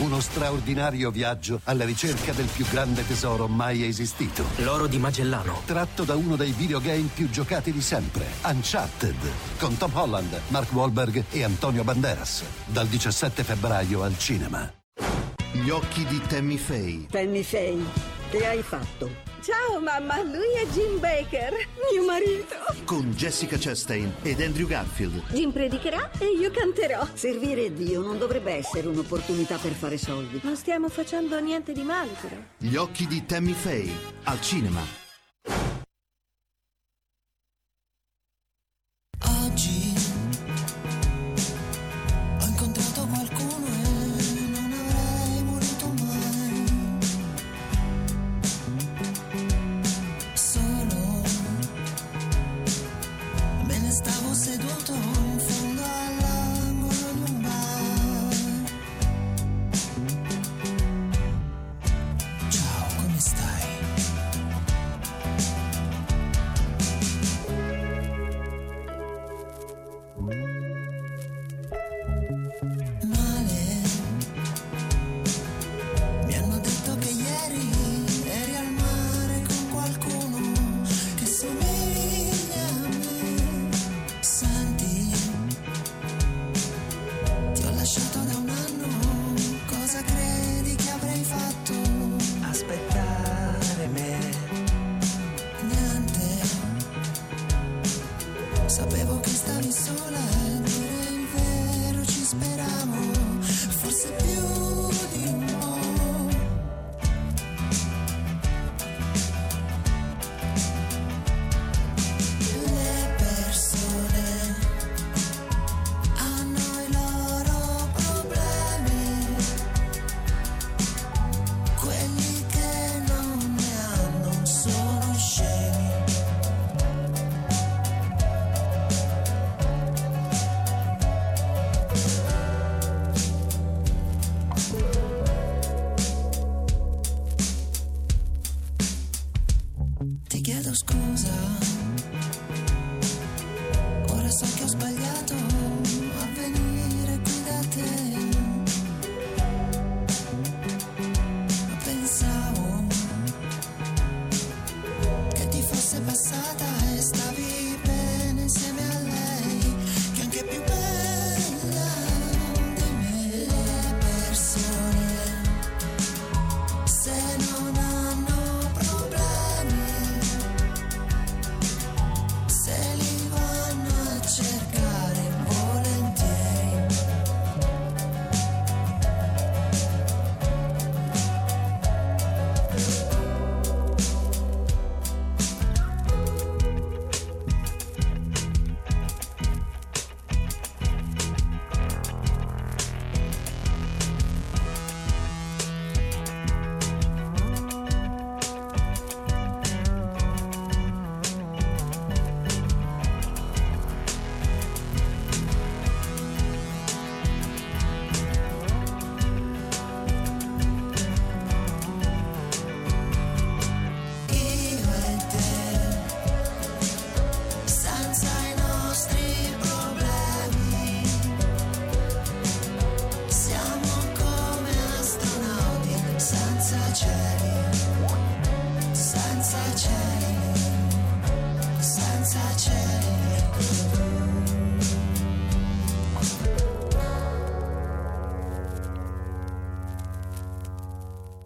[SPEAKER 16] Uno straordinario viaggio alla ricerca del più grande tesoro mai esistito.
[SPEAKER 17] L'oro di Magellano.
[SPEAKER 16] Tratto da uno dei videogame più giocati di sempre, Uncharted, con Tom Holland, Mark Wahlberg e Antonio Banderas. Dal 17 febbraio al cinema. Gli occhi di Tammy Faye.
[SPEAKER 14] Tammy Faye, che hai fatto? Ciao mamma, lui è Jim Baker, mio marito.
[SPEAKER 16] Con Jessica Chastain ed Andrew Garfield.
[SPEAKER 14] Jim predicherà e io canterò. Servire Dio non dovrebbe essere un'opportunità per fare soldi.
[SPEAKER 1] Non stiamo facendo niente di male, però.
[SPEAKER 16] Gli occhi di Tammy Faye. Al cinema.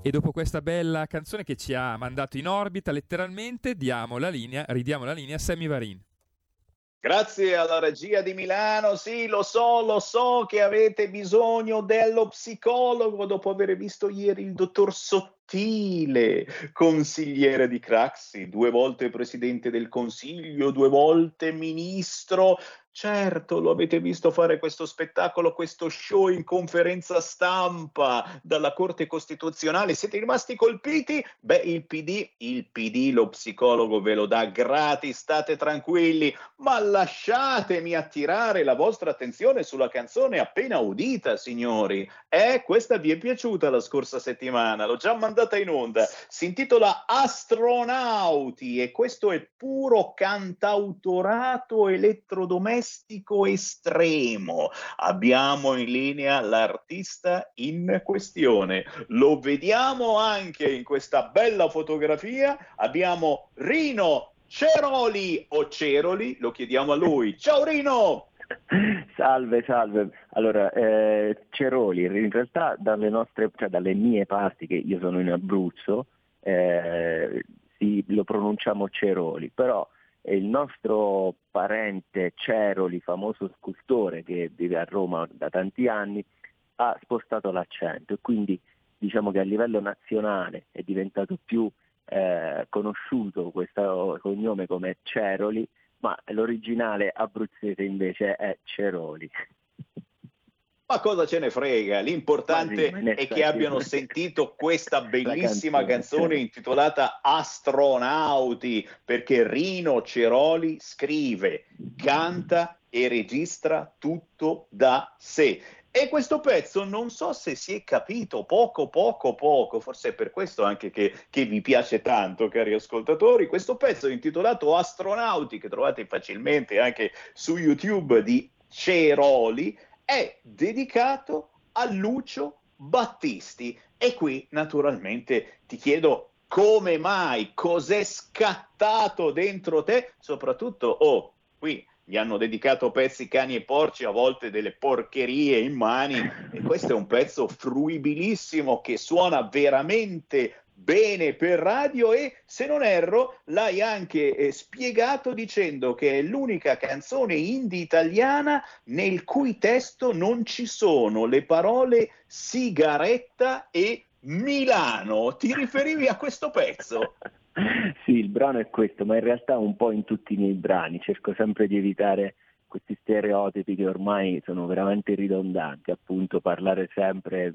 [SPEAKER 20] E
[SPEAKER 2] dopo questa bella canzone che ci ha mandato in orbita, letteralmente, diamo la linea, ridiamo la linea a Sammy Varin.
[SPEAKER 3] Grazie alla regia di Milano, sì, lo so, lo so che avete bisogno dello psicologo dopo aver visto ieri il dottor Sottile, consigliere di Craxi, due volte presidente del Consiglio, due volte ministro. Certo, lo avete visto fare questo spettacolo, questo show in conferenza stampa dalla Corte Costituzionale. Siete rimasti colpiti? Beh, il PD, il PD, lo psicologo ve lo dà gratis, state tranquilli, ma lasciatemi attirare la vostra attenzione sulla canzone appena udita, signori. Eh, questa vi è piaciuta la scorsa settimana, l'ho già mandata in onda. Si intitola Astronauti e questo è puro cantautorato elettrodomestico domestico estremo. Abbiamo in linea l'artista in questione. Lo vediamo anche in questa bella fotografia. Abbiamo Rino Ceroli o Ceroli, lo chiediamo a lui. Ciao Rino!
[SPEAKER 21] Salve, salve. Allora, eh, Ceroli, in realtà dalle nostre, cioè dalle mie parti, che io sono in Abruzzo, eh, sì, lo pronunciamo Ceroli, però il nostro parente Ceroli, famoso scultore che vive a Roma da tanti anni, ha spostato l'accento e quindi diciamo che a livello nazionale è diventato più eh, conosciuto questo cognome come Ceroli, ma l'originale abruzzese invece è Ceroli.
[SPEAKER 3] Ma cosa ce ne frega? L'importante è che abbiano sentito questa bellissima canzone, intitolata Astronauti, perché Rino Ceroli scrive, canta e registra tutto da sé. E questo pezzo non so se si è capito poco, poco, poco, forse è per questo anche che, che, vi piace tanto, cari ascoltatori. Questo pezzo intitolato Astronauti, che trovate facilmente anche su YouTube di Ceroli, è dedicato a Lucio Battisti. E qui naturalmente ti chiedo come mai, cos'è scattato dentro te, soprattutto, oh, qui gli hanno dedicato pezzi cani e porci, a volte delle porcherie in mani, e questo è un pezzo fruibilissimo che suona veramente bene per radio e se non erro l'hai anche eh, spiegato dicendo che è l'unica canzone indie italiana nel cui testo non ci sono le parole sigaretta e Milano. Ti riferivi a questo pezzo?
[SPEAKER 21] sì, il brano è questo, ma in realtà un po' in tutti i miei brani cerco sempre di evitare questi stereotipi che ormai sono veramente ridondanti, appunto parlare sempre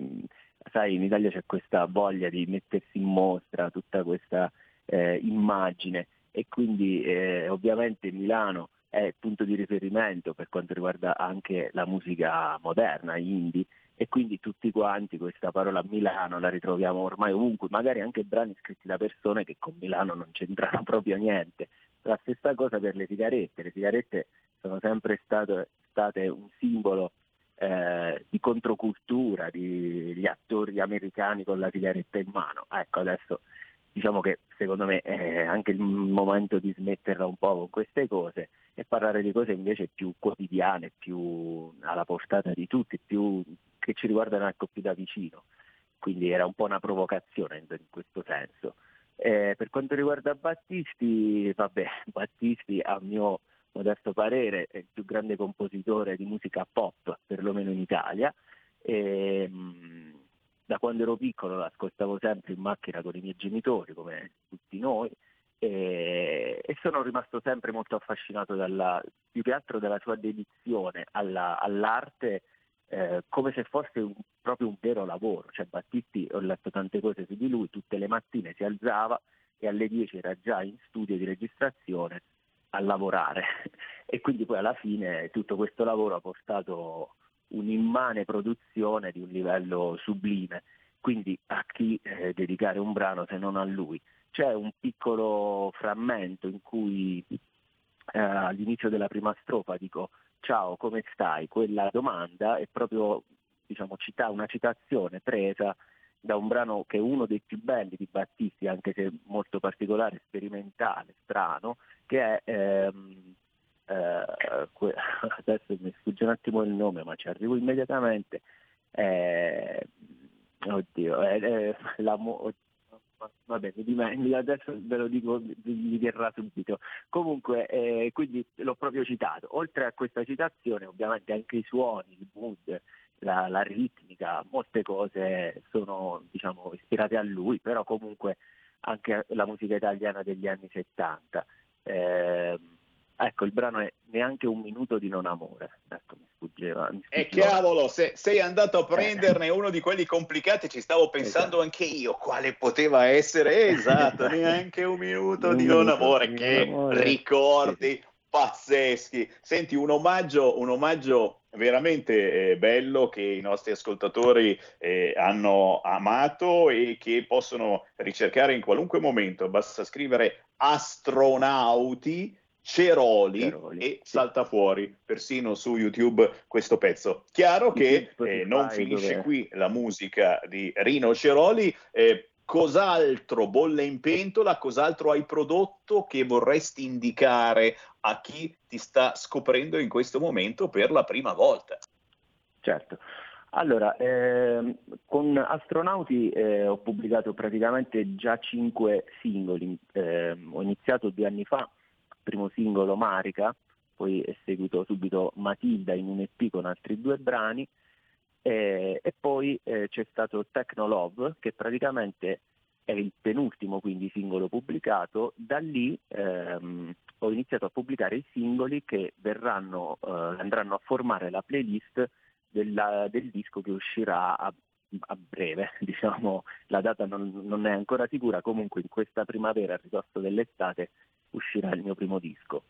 [SPEAKER 21] sai, in Italia c'è questa voglia di mettersi in mostra tutta questa eh, immagine. E quindi eh, ovviamente Milano è punto di riferimento per quanto riguarda anche la musica moderna, indie, e quindi tutti quanti questa parola Milano la ritroviamo ormai ovunque, magari anche brani scritti da persone che con Milano non c'entrano proprio niente. La stessa cosa per le sigarette, le sigarette sono sempre state, state un simbolo eh, di controcultura, di attori americani con la sigaretta in mano. Ecco, adesso diciamo che secondo me è anche il momento di smetterla un po' con queste cose e parlare di cose invece più quotidiane, più alla portata di tutti, più, che ci riguardano ecco più da vicino. Quindi era un po' una provocazione in questo senso. Eh, per quanto riguarda Battisti, vabbè, Battisti a mio modesto parere, è il più grande compositore di musica pop, perlomeno in Italia. E, mh, da quando ero piccolo l'ascoltavo sempre in macchina con i miei genitori, come tutti noi, e, e sono rimasto sempre molto affascinato dalla, più che altro dalla sua dedizione alla, all'arte eh, come se fosse un, proprio un vero lavoro. Cioè Battisti, ho letto tante cose su di lui, tutte le mattine si alzava e alle 10 era già in studio di registrazione a lavorare e quindi poi alla fine tutto questo lavoro ha portato un'immane produzione di un livello sublime, quindi a chi eh, dedicare un brano se non a lui. C'è un piccolo frammento in cui eh, all'inizio della prima strofa dico ciao come stai? Quella domanda è proprio diciamo, cita- una citazione presa da un brano che è uno dei più belli di Battisti, anche se molto particolare, sperimentale, strano, che è ehm, eh, que- adesso mi sfugge un attimo il nome, ma ci arrivo immediatamente. Eh, oddio, eh, l'amo- vabbè, adesso ve lo dico, mi verrà subito. Comunque, eh, quindi l'ho proprio citato. Oltre a questa citazione, ovviamente anche i suoni, il mood, la, la ritmica, molte cose sono diciamo, ispirate a lui, però comunque anche la musica italiana degli anni 70. Eh, ecco, il brano è Neanche un minuto di non amore. Ecco, mi sfuggeva. Mi
[SPEAKER 3] e cavolo, se, sei andato a prenderne uno di quelli complicati, ci stavo pensando esatto. anche io quale poteva essere. Esatto, neanche un minuto di non amore. Che ricordi. Pazzeschi. Senti, un omaggio, un omaggio veramente eh, bello che i nostri ascoltatori eh, hanno amato e che possono ricercare in qualunque momento. Basta scrivere astronauti Ceroli,
[SPEAKER 21] Ceroli,
[SPEAKER 3] e
[SPEAKER 21] sì.
[SPEAKER 3] salta fuori persino su YouTube questo pezzo. Chiaro che eh, non finisce qui la musica di Rino Ceroli. Eh, cos'altro bolle in pentola? Cos'altro hai prodotto che vorresti indicare a chi ti sta scoprendo in questo momento per la prima volta?
[SPEAKER 21] Certo. Allora, ehm, con Astronauti eh, ho pubblicato praticamente già cinque singoli. Ehm, ho iniziato due anni fa, primo singolo Marica, poi è seguito subito Matilda in un EP con altri due brani eh, e poi eh, c'è stato Techno Love che praticamente è il penultimo quindi singolo pubblicato. Da lì ehm, ho iniziato a pubblicare i singoli che verranno, eh, andranno a formare la playlist della- del disco che uscirà a, a breve, diciamo la data non, non è ancora sicura, comunque in questa primavera, a ridosso dell'estate, uscirà il mio primo disco.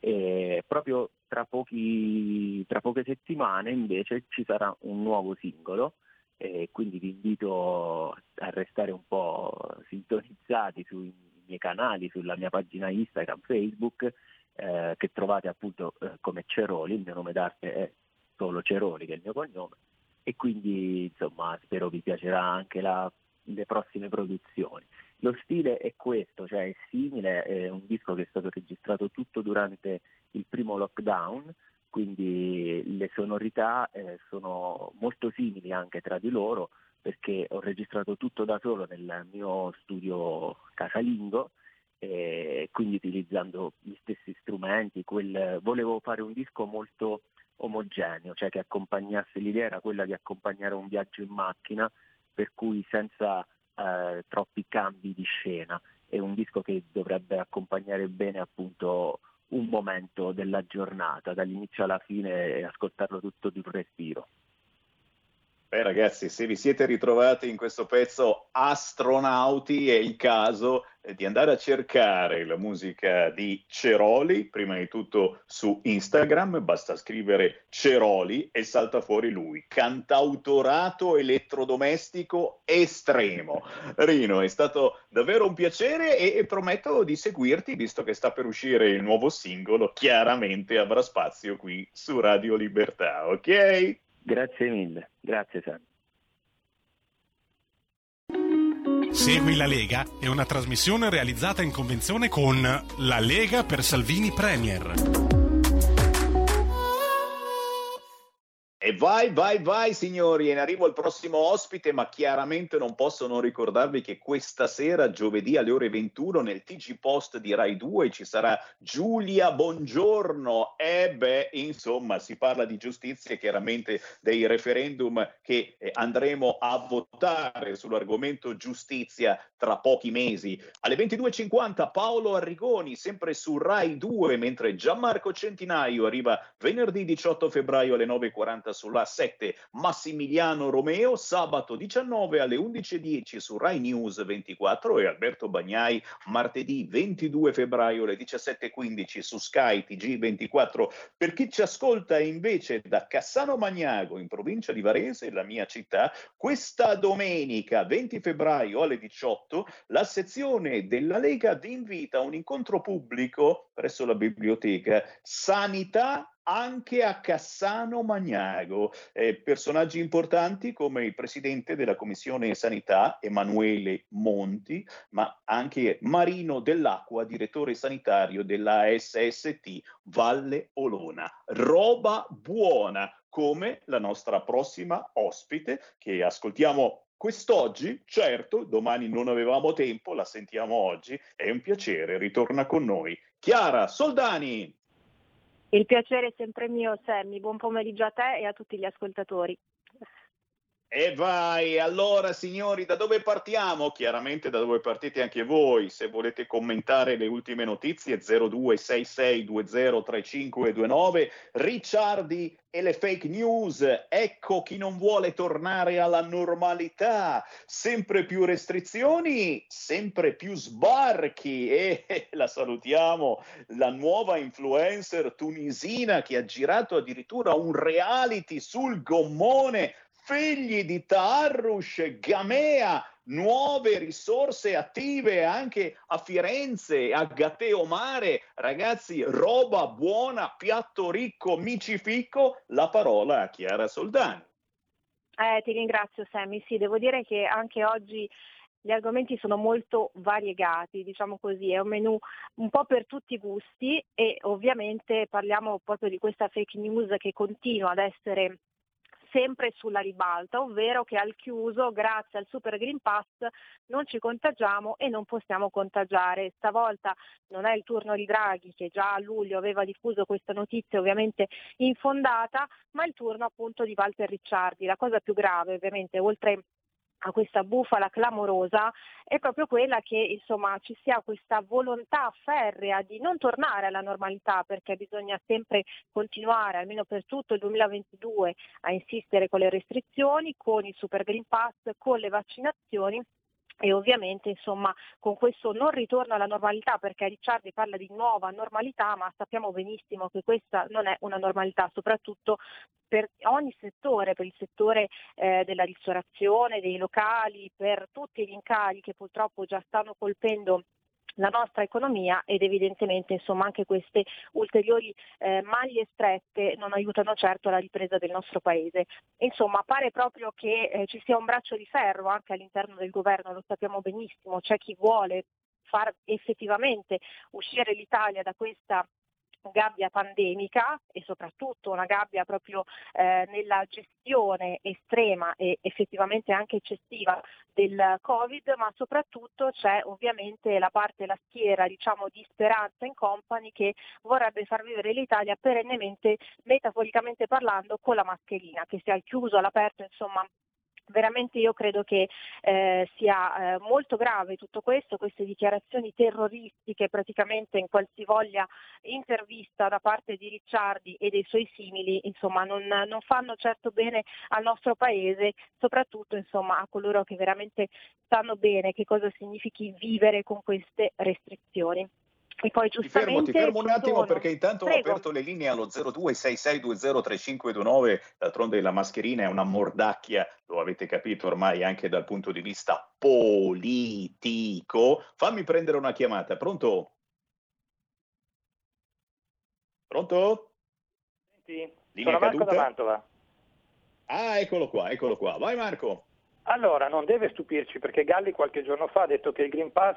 [SPEAKER 21] E proprio tra, pochi, tra poche settimane invece ci sarà un nuovo singolo. E quindi vi invito a restare un po' sintonizzati sui miei canali, sulla mia pagina Instagram, Facebook, eh, che trovate appunto eh, come Ceroli, il mio nome d'arte è solo Ceroli che è il mio cognome. E quindi insomma spero vi piacerà anche la- le prossime produzioni. Lo stile è questo, cioè è simile, è un disco che è stato registrato tutto durante il primo lockdown, quindi le sonorità eh, sono molto simili anche tra di loro perché ho registrato tutto da solo nel mio studio casalingo e quindi utilizzando gli stessi strumenti, quel- volevo fare un disco molto omogeneo, cioè che accompagnasse l'idea era quella di accompagnare un viaggio in macchina, per cui senza eh, troppi cambi di scena. È un disco che dovrebbe accompagnare bene appunto un momento della giornata, dall'inizio alla fine e ascoltarlo tutto di un respiro.
[SPEAKER 3] Beh ragazzi, se vi siete ritrovati in questo pezzo astronauti, è il caso eh, di andare a cercare la musica di Ceroli, prima di tutto su Instagram, basta scrivere Ceroli e salta fuori lui, cantautorato elettrodomestico estremo. Rino, è stato davvero un piacere e, e prometto di seguirti, visto che sta per uscire il nuovo singolo, chiaramente avrà spazio qui su Radio Libertà, ok?
[SPEAKER 21] Grazie mille, grazie Sam.
[SPEAKER 13] Segui la Lega è una trasmissione realizzata in convenzione con La Lega per Salvini Premier.
[SPEAKER 3] E vai, vai, vai signori, in arrivo il prossimo ospite, ma chiaramente non posso non ricordarvi che questa sera, giovedì alle ore 21, nel TG Post di Rai 2 ci sarà Giulia Buongiorno. E beh, insomma, si parla di giustizia e chiaramente dei referendum che eh, andremo a votare sull'argomento giustizia tra pochi mesi. Alle 22.50 Paolo Arrigoni, sempre su Rai 2, mentre Gianmarco Centinaio arriva venerdì 18 febbraio alle 9.40 sulla 7 Massimiliano Romeo, sabato 19 alle 11.10 su Rai News 24 e Alberto Bagnai martedì 22 febbraio alle 17.15 su Sky TG 24. Per chi ci ascolta invece da Cassano Magnago in provincia di Varese, la mia città, questa domenica 20 febbraio alle 18 la sezione della Lega vi invita a un incontro pubblico presso la biblioteca Sanità anche a Cassano Magnago. Eh, personaggi importanti come il presidente della Commissione Sanità, Emanuele Monti, ma anche Marino Dell'Acqua, direttore sanitario della SST Valle Olona. Roba buona, come la nostra prossima ospite che ascoltiamo quest'oggi. Certo, domani non avevamo tempo, la sentiamo oggi. È un piacere, ritorna con noi. Chiara Soldani.
[SPEAKER 22] Il piacere è sempre mio, Sammy. Buon pomeriggio a te e a tutti gli ascoltatori.
[SPEAKER 3] E vai, allora signori, da dove partiamo? Chiaramente da dove partite anche voi. Se volete commentare le ultime notizie 0266203529, Ricciardi e le fake news. Ecco chi non vuole tornare alla normalità. Sempre più restrizioni, sempre più sbarchi e la salutiamo, la nuova influencer tunisina che ha girato addirittura un reality sul gommone figli di Taarrush Gamea nuove risorse attive anche a Firenze, a Gatteo Mare. Ragazzi, roba buona, piatto ricco, micifico. La parola a Chiara Soldani.
[SPEAKER 22] Eh, ti ringrazio Sammy, sì, devo dire che anche oggi gli argomenti sono molto variegati, diciamo così, è un menù un po' per tutti i gusti e ovviamente parliamo proprio di questa fake news che continua ad essere sempre sulla ribalta, ovvero che al chiuso, grazie al Super Green Pass, non ci contagiamo e non possiamo contagiare. Stavolta non è il turno di Draghi, che già a luglio aveva diffuso questa notizia ovviamente infondata, ma il turno appunto di Walter Ricciardi. La cosa più grave ovviamente, oltre a questa bufala clamorosa è proprio quella che insomma ci sia questa volontà ferrea di non tornare alla normalità perché bisogna sempre continuare almeno per tutto il 2022 a insistere con le restrizioni, con il Super Green Pass, con le vaccinazioni e ovviamente insomma con questo non ritorno alla normalità perché Ricciardi parla di nuova normalità ma sappiamo benissimo che questa non è una normalità soprattutto per ogni settore, per il settore eh, della ristorazione, dei locali, per tutti gli incagli che purtroppo già stanno colpendo la nostra economia ed evidentemente insomma, anche queste ulteriori eh, maglie strette non aiutano certo la ripresa del nostro paese. Insomma, pare proprio che eh, ci sia un braccio di ferro anche all'interno del governo, lo sappiamo benissimo, c'è chi vuole far effettivamente uscire l'Italia da questa gabbia pandemica e soprattutto una gabbia proprio eh, nella gestione estrema e effettivamente anche eccessiva del Covid, ma soprattutto c'è ovviamente la parte, la schiera diciamo di speranza in company che vorrebbe far vivere l'Italia perennemente, metaforicamente parlando, con la mascherina, che sia al chiuso, all'aperto, insomma Veramente io credo che eh, sia eh, molto grave tutto questo, queste dichiarazioni terroristiche praticamente in qualsivoglia intervista da parte di Ricciardi e dei suoi simili, insomma non, non fanno certo bene al nostro paese, soprattutto insomma, a coloro che veramente sanno bene che cosa significhi vivere con queste restrizioni.
[SPEAKER 3] E poi giustamente... Ti fermo, ti fermo un attimo sono... perché intanto Prego. ho aperto le linee allo 0266203529, d'altronde la mascherina è una mordacchia, lo avete capito ormai anche dal punto di vista politico. Fammi prendere una chiamata, pronto? Pronto?
[SPEAKER 23] Senti, linea sono Marco da Mantova.
[SPEAKER 3] Ah, eccolo qua, eccolo qua. Vai Marco.
[SPEAKER 23] Allora, non deve stupirci perché Galli qualche giorno fa ha detto che il Green Pass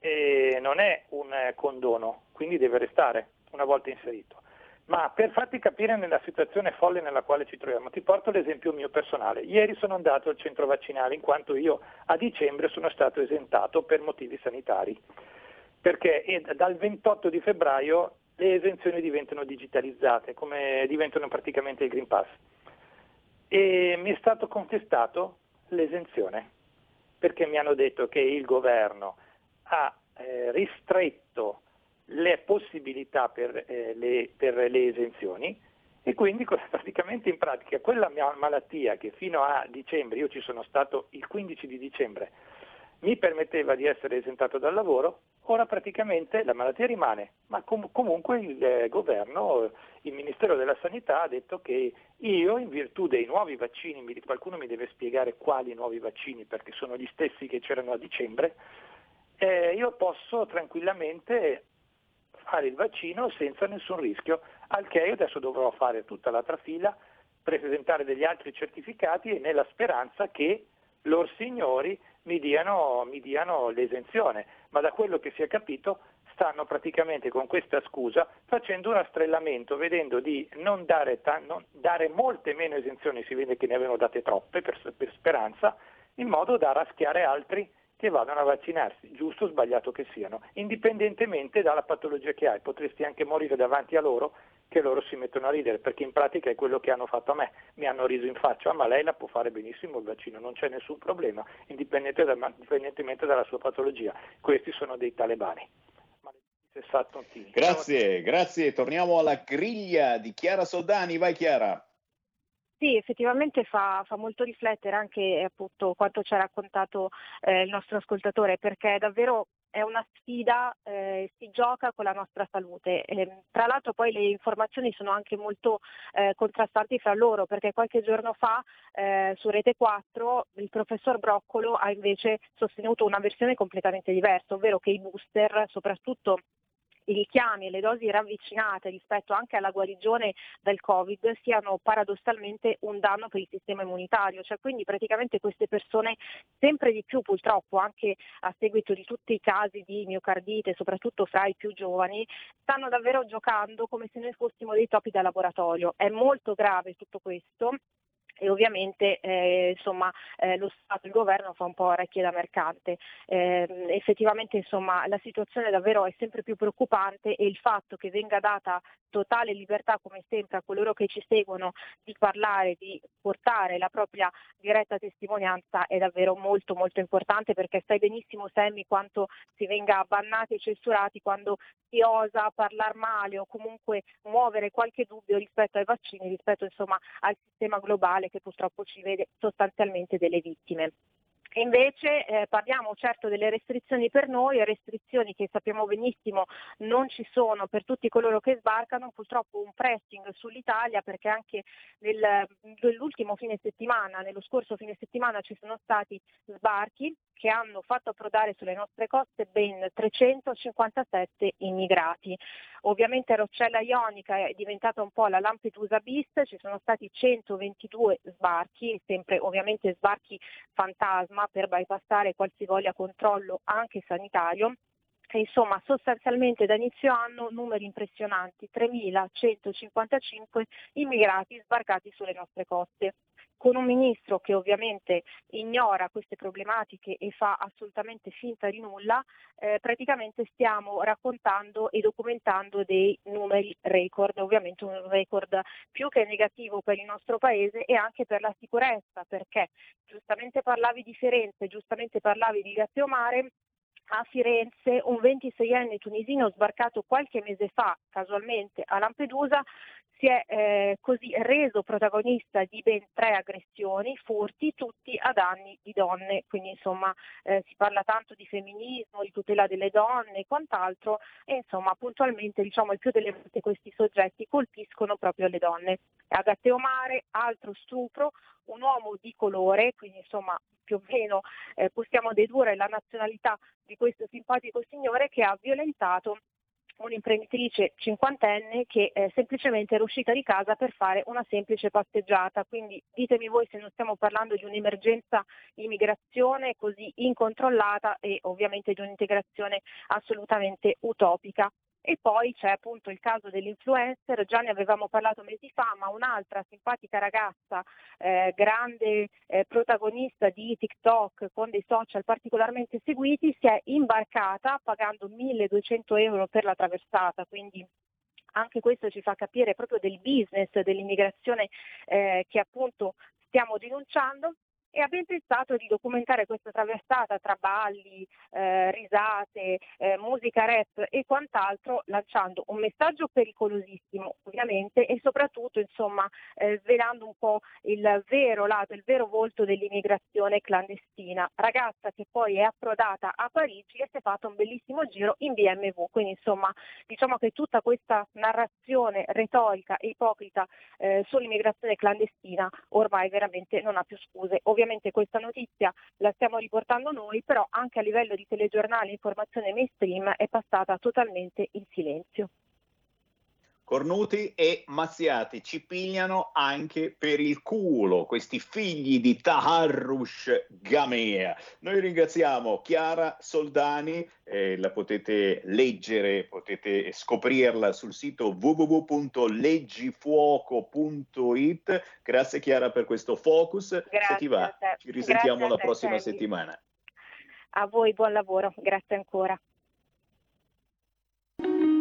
[SPEAKER 23] e non è un eh, condono, quindi deve restare una volta inserito. Ma per farti capire nella situazione folle nella quale ci troviamo, ti porto l'esempio mio personale. Ieri sono andato al centro vaccinale in quanto io a dicembre sono stato esentato per motivi sanitari, perché dal 28 di febbraio le esenzioni diventano digitalizzate, come diventano praticamente il Green Pass. E mi è stato contestato l'esenzione, perché mi hanno detto che il governo ha eh, ristretto le possibilità per, eh, le, per, le, esenzioni e quindi praticamente in pratica quella mia malattia che fino a dicembre, io ci sono stato il 15 di dicembre, mi permetteva di essere esentato dal lavoro, ora praticamente la malattia rimane, ma com- comunque il eh, governo, il Ministero della Sanità ha detto che io in virtù dei nuovi vaccini, qualcuno mi deve spiegare quali nuovi vaccini perché sono gli stessi che c'erano a dicembre, eh, io posso tranquillamente fare il vaccino senza nessun rischio, al che io adesso dovrò fare tutta l'altra fila, presentare degli altri certificati e nella speranza che loro signori mi diano, mi diano l'esenzione, ma da quello che si è capito stanno praticamente con questa scusa facendo un astrellamento, vedendo di non dare, ta- non dare molte meno esenzioni, si vede che ne avevano date troppe per, per speranza, in modo da raschiare altri che vadano a vaccinarsi, giusto o sbagliato che siano, indipendentemente dalla patologia che hai. Potresti anche morire davanti a loro che loro si mettono a ridere, perché in pratica è quello che hanno fatto a me. Mi hanno riso in faccia, ma lei la può fare benissimo il vaccino, non c'è nessun problema, indipendentemente dalla sua patologia. Questi sono dei talebani.
[SPEAKER 3] Grazie, grazie. Torniamo alla griglia di Chiara Soldani. Vai Chiara.
[SPEAKER 22] Sì, effettivamente fa, fa, molto riflettere anche appunto quanto ci ha raccontato eh, il nostro ascoltatore, perché davvero è una sfida, eh, si gioca con la nostra salute. Eh, tra l'altro poi le informazioni sono anche molto eh, contrastanti fra loro perché qualche giorno fa eh, su Rete 4 il professor Broccolo ha invece sostenuto una versione completamente diversa, ovvero che i booster, soprattutto i richiami e le dosi ravvicinate rispetto anche alla guarigione dal Covid siano paradossalmente un danno per il sistema immunitario, cioè quindi praticamente queste persone sempre di più purtroppo anche a seguito di tutti i casi di miocardite, soprattutto fra i più giovani, stanno davvero giocando come se noi fossimo dei topi da laboratorio. È molto grave tutto questo e ovviamente eh, insomma, eh, lo Stato, il governo fa un po' orecchie da mercante. Eh, effettivamente insomma, la situazione davvero è sempre più preoccupante e il fatto che venga data totale libertà come sempre a coloro che ci seguono di parlare, di portare la propria diretta testimonianza è davvero molto molto importante perché sai benissimo Sammy quanto si venga bannati e censurati quando si osa parlare male o comunque muovere qualche dubbio rispetto ai vaccini, rispetto insomma al sistema globale che purtroppo ci vede sostanzialmente delle vittime. Invece eh, parliamo certo delle restrizioni per noi, restrizioni che sappiamo benissimo non ci sono per tutti coloro che sbarcano, purtroppo un pressing sull'Italia perché anche nel, nell'ultimo fine settimana, nello scorso fine settimana ci sono stati sbarchi che hanno fatto approdare sulle nostre coste ben 357 immigrati. Ovviamente Roccella Ionica è diventata un po' la Lampedusa bis, ci sono stati 122 sbarchi, sempre ovviamente sbarchi fantasma per bypassare qualsivoglia controllo anche sanitario. E insomma, sostanzialmente da inizio anno numeri impressionanti, 3.155 immigrati sbarcati sulle nostre coste con un ministro che ovviamente ignora queste problematiche e fa assolutamente finta di nulla, eh, praticamente stiamo raccontando e documentando dei numeri record, ovviamente un record più che negativo per il nostro paese e anche per la sicurezza, perché giustamente parlavi di Firenze, giustamente parlavi di Gatteomare, a Firenze un 26enne tunisino sbarcato qualche mese fa casualmente a Lampedusa si è eh, così reso protagonista di ben tre aggressioni, furti, tutti a danni di donne, quindi insomma eh, si parla tanto di femminismo, di tutela delle donne e quant'altro e insomma puntualmente diciamo il più delle volte questi soggetti colpiscono proprio le donne. A Gatteomare, altro stupro, un uomo di colore, quindi insomma più o meno eh, possiamo dedurre la nazionalità di questo simpatico signore che ha violentato un'imprenditrice cinquantenne che eh, semplicemente era uscita di casa per fare una semplice passeggiata. Quindi ditemi voi se non stiamo parlando di un'emergenza immigrazione così incontrollata e ovviamente di un'integrazione assolutamente utopica. E poi c'è appunto il caso dell'influencer, già ne avevamo parlato mesi fa, ma un'altra simpatica ragazza, eh, grande eh, protagonista di TikTok con dei social particolarmente seguiti, si è imbarcata pagando 1200 euro per la traversata, quindi anche questo ci fa capire proprio del business dell'immigrazione eh, che appunto stiamo denunciando e abbiamo pensato di documentare questa traversata tra balli, eh, risate, eh, musica rap e quant'altro, lanciando un messaggio pericolosissimo ovviamente e soprattutto insomma eh, svelando un po' il vero lato, il vero volto dell'immigrazione clandestina, ragazza che poi è approdata a Parigi e si è fatta un bellissimo giro in BMW, quindi insomma diciamo che tutta questa narrazione retorica e ipocrita eh, sull'immigrazione clandestina ormai veramente non ha più scuse. Ovviamente ovviamente questa notizia la stiamo riportando noi, però anche a livello di telegiornale informazione mainstream è passata totalmente in silenzio.
[SPEAKER 3] Cornuti e Mazziati ci pigliano anche per il culo questi figli di Taharrush Gamea. Noi ringraziamo Chiara Soldani, eh, la potete leggere, potete scoprirla sul sito www.leggifuoco.it. Grazie Chiara per questo focus.
[SPEAKER 22] Grazie
[SPEAKER 3] Se ti va, ci risentiamo la prossima settimana.
[SPEAKER 22] A voi buon lavoro, grazie ancora.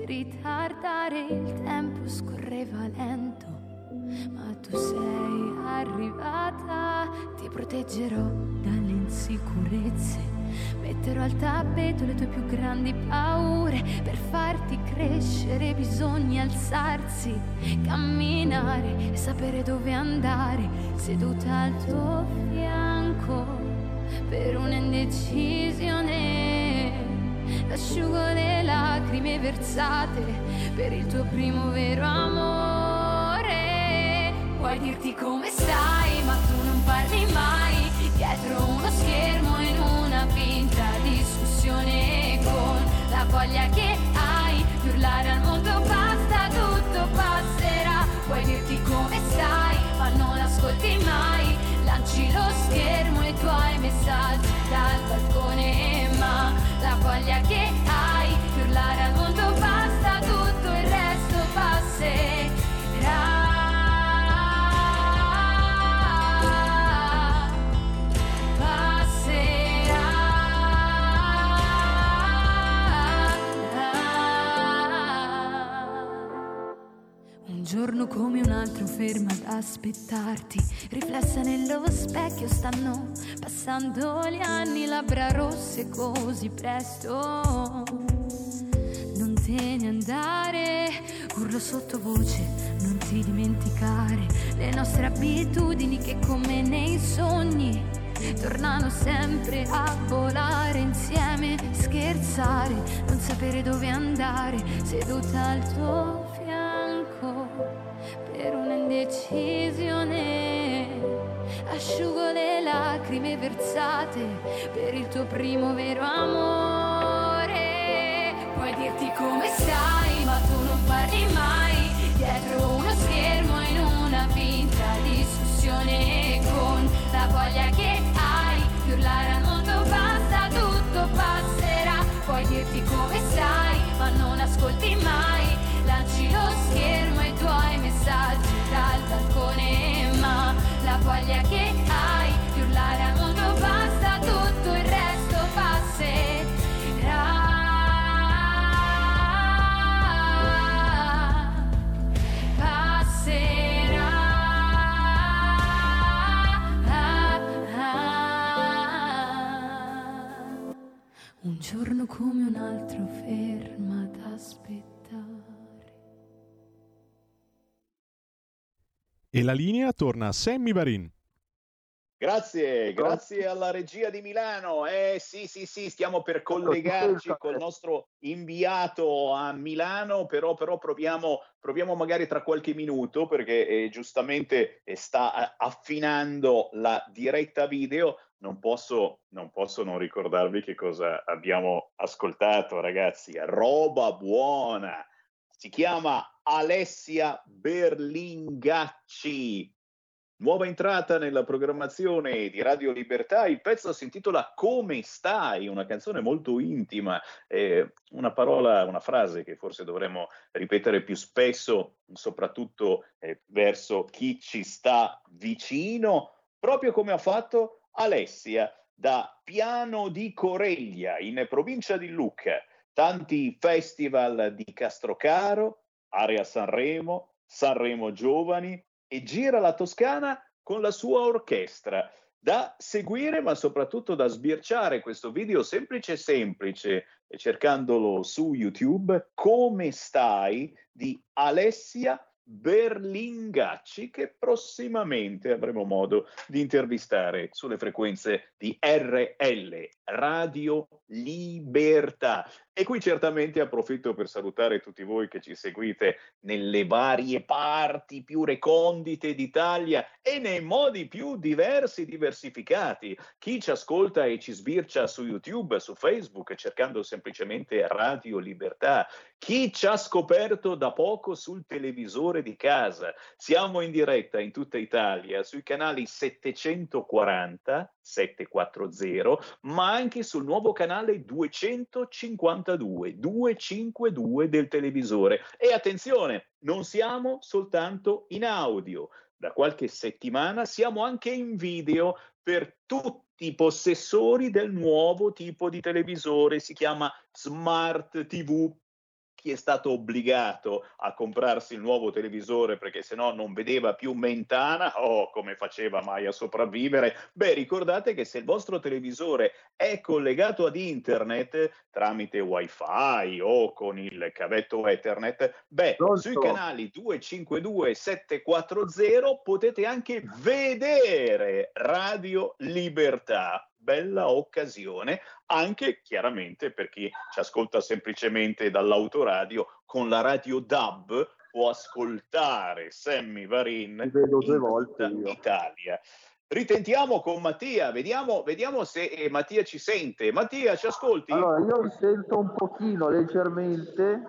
[SPEAKER 8] Che ritardare il tempo scorreva lento. Ma tu sei arrivata, ti proteggerò dalle insicurezze. Metterò al tappeto le tue più grandi paure. Per farti crescere bisogna alzarsi, camminare e sapere dove andare. Seduta al tuo fianco per un'indecisione. Asciugo le lacrime versate per il tuo primo vero amore. Puoi dirti come stai, ma tu non parli mai. Dietro uno schermo in una finta discussione con la voglia che hai di urlare al mondo basta, tutto passerà. Puoi dirti come stai, ma non ascolti mai. Lanci lo schermo e i tuoi messaggi dal balcone, ma la voglia che hai di urlare al mondo giorno come un altro ferma ad aspettarti, riflessa nello specchio stanno passando gli anni, labbra rosse così presto. Non te ne andare, urlo sottovoce, non ti dimenticare le nostre abitudini che come nei sogni tornano sempre a volare insieme, scherzare, non sapere dove andare, seduta al tuo per un'indecisione. Asciugo le lacrime versate per il tuo primo vero amore. Puoi dirti come stai, ma tu non parli mai. Dietro uno schermo in una finta discussione con la voglia che hai di urlare al mondo basta, tutto passerà. Puoi dirti come stai, ma non ascolti mai. Lanci lo schermo e messaggi dal balcone, ma la voglia che hai di urlare al mondo basta, tutto il resto passerà. Un giorno come un altro ferma
[SPEAKER 24] E la linea torna a Sammy Varin.
[SPEAKER 3] Grazie, grazie alla regia di Milano. Eh sì, sì, sì, stiamo per collegarci col nostro inviato a Milano, però, però proviamo, proviamo magari tra qualche minuto perché eh, giustamente eh, sta eh, affinando la diretta video. Non posso, non posso non ricordarvi che cosa abbiamo ascoltato, ragazzi. Roba buona. Si chiama Alessia Berlingacci. Nuova entrata nella programmazione di Radio Libertà, il pezzo si intitola Come stai? Una canzone molto intima, eh, una parola, una frase che forse dovremmo ripetere più spesso, soprattutto eh, verso chi ci sta vicino, proprio come ha fatto Alessia da Piano di Coreglia in provincia di Lucca. Tanti festival di Castrocaro, area Sanremo, Sanremo Giovani, e gira la Toscana con la sua orchestra. Da seguire, ma soprattutto da sbirciare questo video semplice semplice, cercandolo su YouTube, Come stai? di Alessia Berlingacci, che prossimamente avremo modo di intervistare sulle frequenze di RL, Radio Libertà. E qui certamente approfitto per salutare tutti voi che ci seguite nelle varie parti più recondite d'Italia e nei modi più diversi, diversificati. Chi ci ascolta e ci sbircia su YouTube, su Facebook, cercando semplicemente Radio Libertà. Chi ci ha scoperto da poco sul televisore di casa. Siamo in diretta in tutta Italia sui canali 740 740, ma anche sul nuovo canale 252, 252 del televisore. E attenzione, non siamo soltanto in audio. Da qualche settimana siamo anche in video per tutti i possessori del nuovo tipo di televisore, si chiama Smart TV chi è stato obbligato a comprarsi il nuovo televisore perché se no non vedeva più Mentana o oh, come faceva mai a sopravvivere? Beh, ricordate che se il vostro televisore è collegato ad internet tramite wifi o con il cavetto Ethernet, beh, Pronto? sui canali 252 740 potete anche vedere Radio Libertà bella occasione, anche chiaramente per chi ci ascolta semplicemente dall'autoradio, con la radio DAB può ascoltare Sammy Varin
[SPEAKER 25] vedo due volte
[SPEAKER 3] in Italia. Ritentiamo con Mattia, vediamo, vediamo se eh, Mattia ci sente. Mattia, ci ascolti?
[SPEAKER 25] Allora, io sento un pochino leggermente,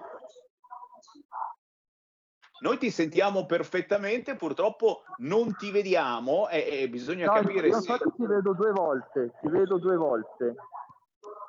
[SPEAKER 3] noi ti sentiamo perfettamente, purtroppo non ti vediamo e, e bisogna
[SPEAKER 25] no,
[SPEAKER 3] capire
[SPEAKER 25] io
[SPEAKER 3] se...
[SPEAKER 25] ti vedo due volte, ti vedo due volte.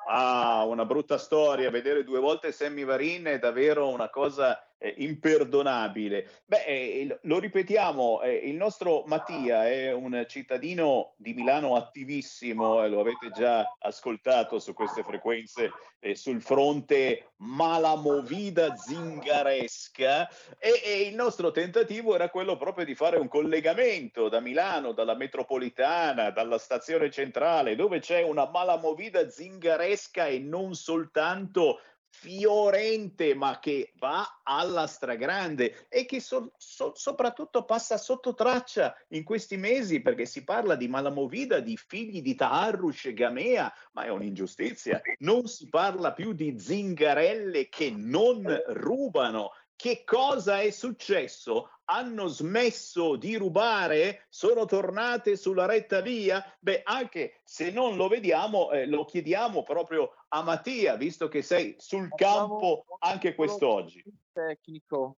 [SPEAKER 3] Ah, una brutta storia, vedere due volte Sammy Varin è davvero una cosa eh, imperdonabile. Beh, eh, lo ripetiamo, eh, il nostro Mattia è un cittadino di Milano attivissimo, e lo avete già ascoltato su queste frequenze, eh, sul fronte malamovida zingaresca e, e, il nostro tentativo era quello proprio di fare un collegamento da Milano, dalla metropolitana, dalla stazione centrale, dove c'è una malamovida zingaresca e non soltanto fiorente ma che va alla stragrande e che so, so, soprattutto passa sotto traccia in questi mesi perché si parla di Malamovida, di figli di Taharrush e Gamea, ma è un'ingiustizia. Non si parla più di zingarelle che non rubano. Che cosa è successo? hanno smesso di rubare? Sono tornate sulla retta via? Beh, anche se non lo vediamo, eh, lo chiediamo proprio a Mattia, visto che sei sul campo anche quest'oggi.
[SPEAKER 25] Tecnico.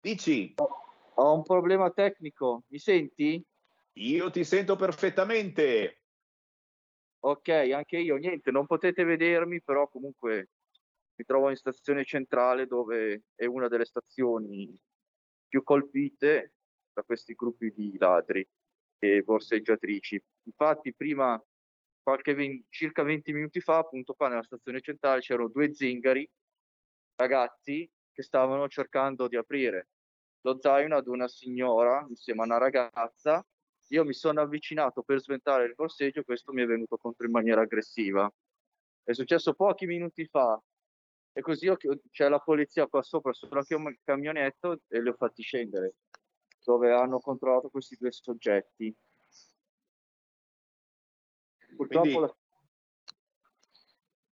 [SPEAKER 3] Dici?
[SPEAKER 25] Ho un problema tecnico, mi senti?
[SPEAKER 3] Io ti sento perfettamente.
[SPEAKER 25] Ok, anche io, niente, non potete vedermi, però comunque mi trovo in stazione centrale dove è una delle stazioni più colpite da questi gruppi di ladri e borseggiatrici. Infatti prima, qualche 20, circa 20 minuti fa, appunto qua nella stazione centrale c'erano due zingari, ragazzi, che stavano cercando di aprire lo zaino ad una signora insieme a una ragazza. Io mi sono avvicinato per sventare il borseggio, questo mi è venuto contro in maniera aggressiva. È successo pochi minuti fa, e così ho, c'è la polizia qua sopra sulla camionetto e li ho fatti scendere dove hanno controllato questi due soggetti.
[SPEAKER 3] Purtroppo Quindi, la...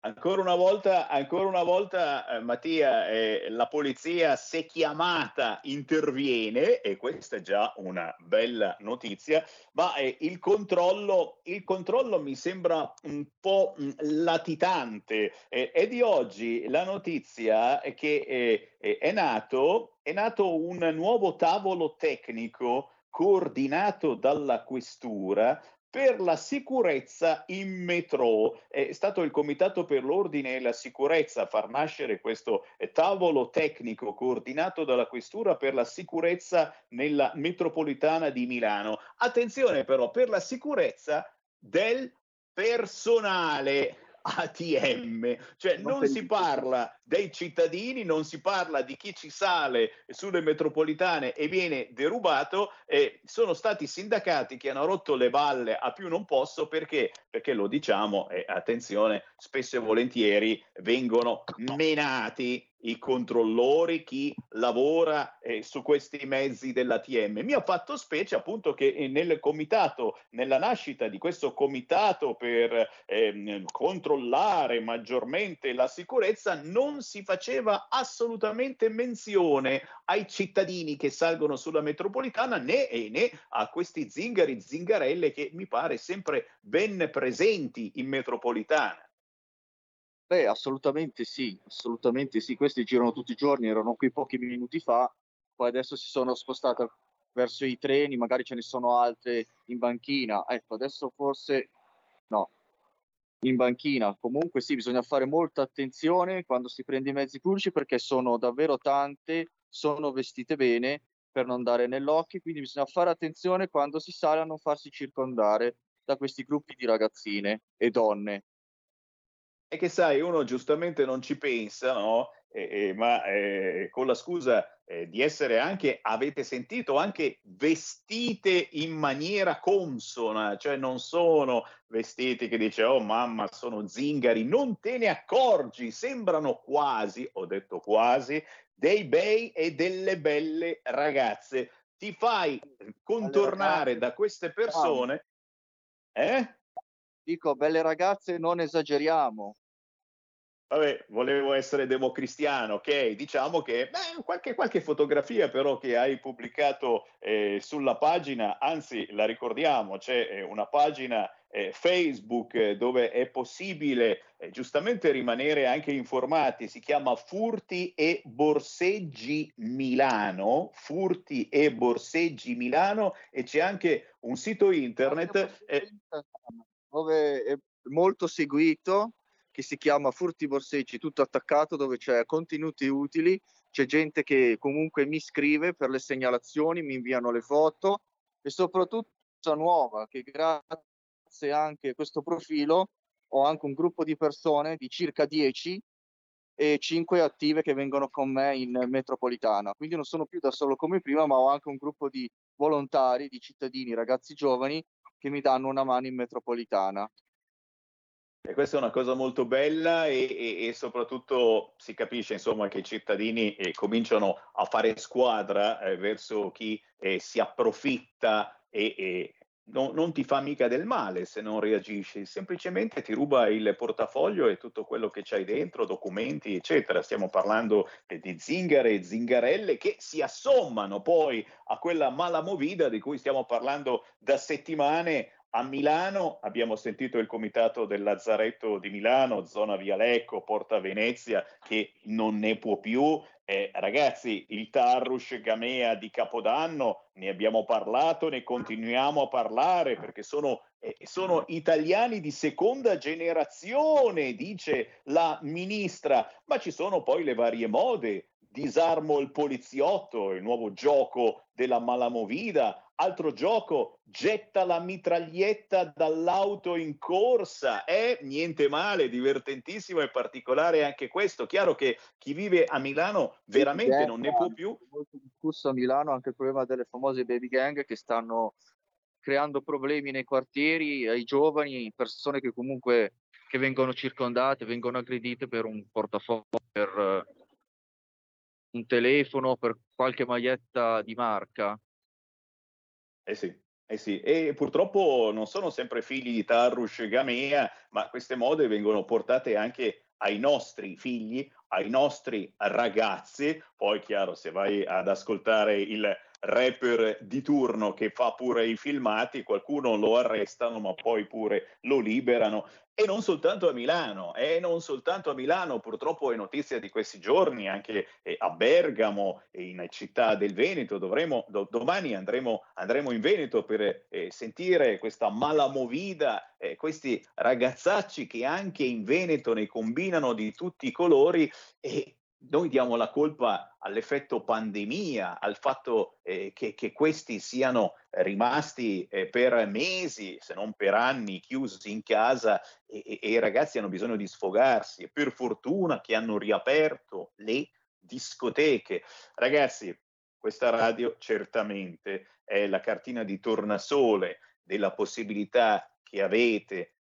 [SPEAKER 3] Ancora una volta, ancora una volta eh, Mattia, eh, la polizia, se chiamata, interviene e questa è già una bella notizia, ma eh, il, controllo, il, controllo, mi sembra un po' mh, latitante. è di oggi la notizia che eh, eh, è, nato, è nato un nuovo tavolo tecnico coordinato dalla questura per la sicurezza in metro. È stato il Comitato per l'Ordine e la Sicurezza a far nascere questo eh, tavolo tecnico coordinato dalla Questura per la sicurezza nella metropolitana di Milano. Attenzione però, per la sicurezza del personale. ATM, cioè non, non si parla dei cittadini, non si parla di chi ci sale sulle metropolitane e viene derubato, eh, sono stati sindacati che hanno rotto le balle a più non posso perché, perché lo diciamo, e attenzione, spesso e volentieri vengono menati i controllori, chi lavora eh, su questi mezzi dell'ATM. Mi ha fatto specie appunto che eh, nel comitato, nella nascita di questo comitato per ehm, controllare maggiormente la sicurezza, non si faceva assolutamente menzione ai cittadini che salgono sulla metropolitana né, né a questi zingari, zingarelle che mi pare sempre ben presenti in metropolitana.
[SPEAKER 25] Beh, assolutamente sì, assolutamente sì. Questi girano tutti i giorni, erano qui pochi minuti fa, poi adesso si sono spostati verso i treni, magari ce ne sono altre in banchina. Ecco, adesso forse no, in banchina. Comunque sì, bisogna fare molta attenzione quando si prende i mezzi pubblici perché sono davvero tante, sono vestite bene per non dare nell'occhio, quindi bisogna fare attenzione quando si sale a non farsi circondare da questi gruppi di ragazzine e donne.
[SPEAKER 3] E che sai, uno giustamente non ci pensa, no? Eh, eh, ma eh, con la scusa eh, di essere anche, avete sentito, anche vestite in maniera consona, cioè non sono vestiti che dice, oh mamma, sono zingari, non te ne accorgi, sembrano quasi, ho detto quasi, dei bei e delle belle ragazze. Ti fai contornare da queste persone, eh?
[SPEAKER 25] Dico, belle ragazze, non esageriamo.
[SPEAKER 3] Vabbè, volevo essere democristiano, ok? Diciamo che beh, qualche, qualche, fotografia però che hai pubblicato eh, sulla pagina, anzi la ricordiamo, c'è eh, una pagina eh, Facebook eh, dove è possibile eh, giustamente rimanere anche informati, si chiama Furti e Borseggi Milano, Furti e Borseggi Milano e c'è anche un sito internet
[SPEAKER 25] eh, dove è molto seguito che si chiama Furti Borseggi, tutto attaccato, dove c'è contenuti utili, c'è gente che comunque mi scrive per le segnalazioni, mi inviano le foto e soprattutto nuova, che grazie anche a questo profilo ho anche un gruppo di persone di circa 10 e 5 attive che vengono con me in metropolitana. Quindi non sono più da solo come prima, ma ho anche un gruppo di volontari, di cittadini, ragazzi giovani che mi danno una mano in metropolitana.
[SPEAKER 3] E questa è una cosa molto bella e, e, e soprattutto si capisce insomma, che i cittadini eh, cominciano a fare squadra eh, verso chi eh, si approfitta e, non, non, ti fa mica del male se non reagisci, semplicemente ti ruba il portafoglio e tutto quello che c'hai dentro, documenti, eccetera. Stiamo parlando di zingare e zingarelle che si assommano poi a quella mala movida di cui stiamo parlando da settimane a Milano abbiamo sentito il comitato del Lazzaretto di Milano, zona Vialecco, Porta Venezia, che non ne può più. Eh, ragazzi, il Tarrush Gamea di Capodanno, ne abbiamo parlato, ne continuiamo a parlare perché sono, eh, sono italiani di seconda generazione, dice la ministra, ma ci sono poi le varie mode. Disarmo il poliziotto, il nuovo gioco della malamovida, altro gioco, getta la mitraglietta dall'auto in corsa, è niente male, divertentissimo e particolare anche questo. Chiaro che chi vive a Milano veramente non ne può più.
[SPEAKER 25] Molto discusso a Milano anche il problema delle famose baby gang che stanno creando problemi nei quartieri ai giovani, persone che comunque che vengono circondate, vengono aggredite per un portafoglio, per uh, un telefono, per qualche maglietta di marca.
[SPEAKER 3] Eh sì, eh sì, e purtroppo non sono sempre figli di Tarrush e Gamea, ma queste mode vengono portate anche ai nostri figli, ai nostri ragazzi. Poi, chiaro, se vai ad ascoltare il rapper di turno che fa pure i filmati, qualcuno lo arrestano, ma poi pure lo liberano. E non soltanto a Milano, e non soltanto a Milano, purtroppo è notizia di questi giorni, anche eh, a Bergamo, in città del Veneto, dovremo, do, domani andremo, andremo, in Veneto per eh, sentire questa malamovida, eh, questi ragazzacci che anche in Veneto ne combinano di tutti i colori e noi diamo la colpa all'effetto pandemia, al fatto eh, che, che, questi siano rimasti eh, per mesi, se non per anni, chiusi in casa e, e, i ragazzi hanno bisogno di sfogarsi. E per fortuna che hanno riaperto le discoteche. Ragazzi, questa radio certamente è la cartina di tornasole della possibilità che avete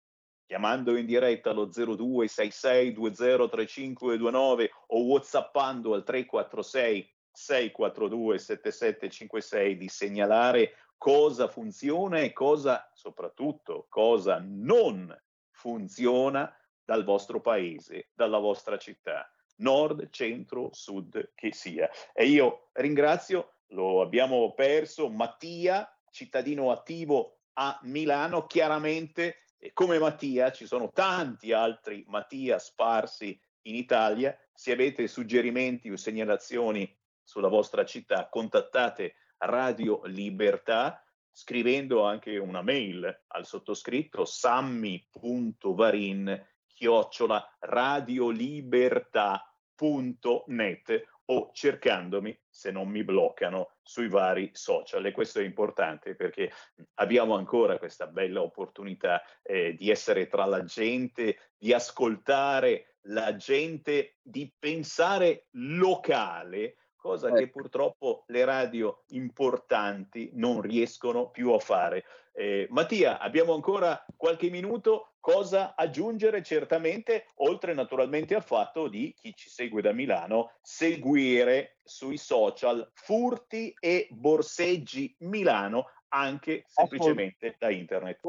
[SPEAKER 3] chiamando in diretta allo 0266203529 o whatsappando al 346 642 7756 di segnalare cosa funziona e cosa, soprattutto, cosa non funziona dal vostro paese, dalla vostra città, nord, centro, sud che sia. E io ringrazio, lo abbiamo perso, Mattia, cittadino attivo a Milano, chiaramente come Mattia ci sono tanti altri Mattia sparsi in Italia, se avete suggerimenti o segnalazioni sulla vostra città, contattate Radio Libertà scrivendo anche una mail al sottoscritto sammi.varin chiocciola radiolibertà.net o cercandomi se non mi bloccano sui vari social e questo è importante perché abbiamo ancora questa bella opportunità eh, di essere tra la gente, di ascoltare la gente, di pensare locale cosa che purtroppo le radio importanti non riescono più a fare. Eh, Mattia, abbiamo ancora qualche minuto, cosa aggiungere certamente, oltre naturalmente al fatto di chi ci segue da Milano, seguire sui social furti e borseggi Milano anche semplicemente da internet.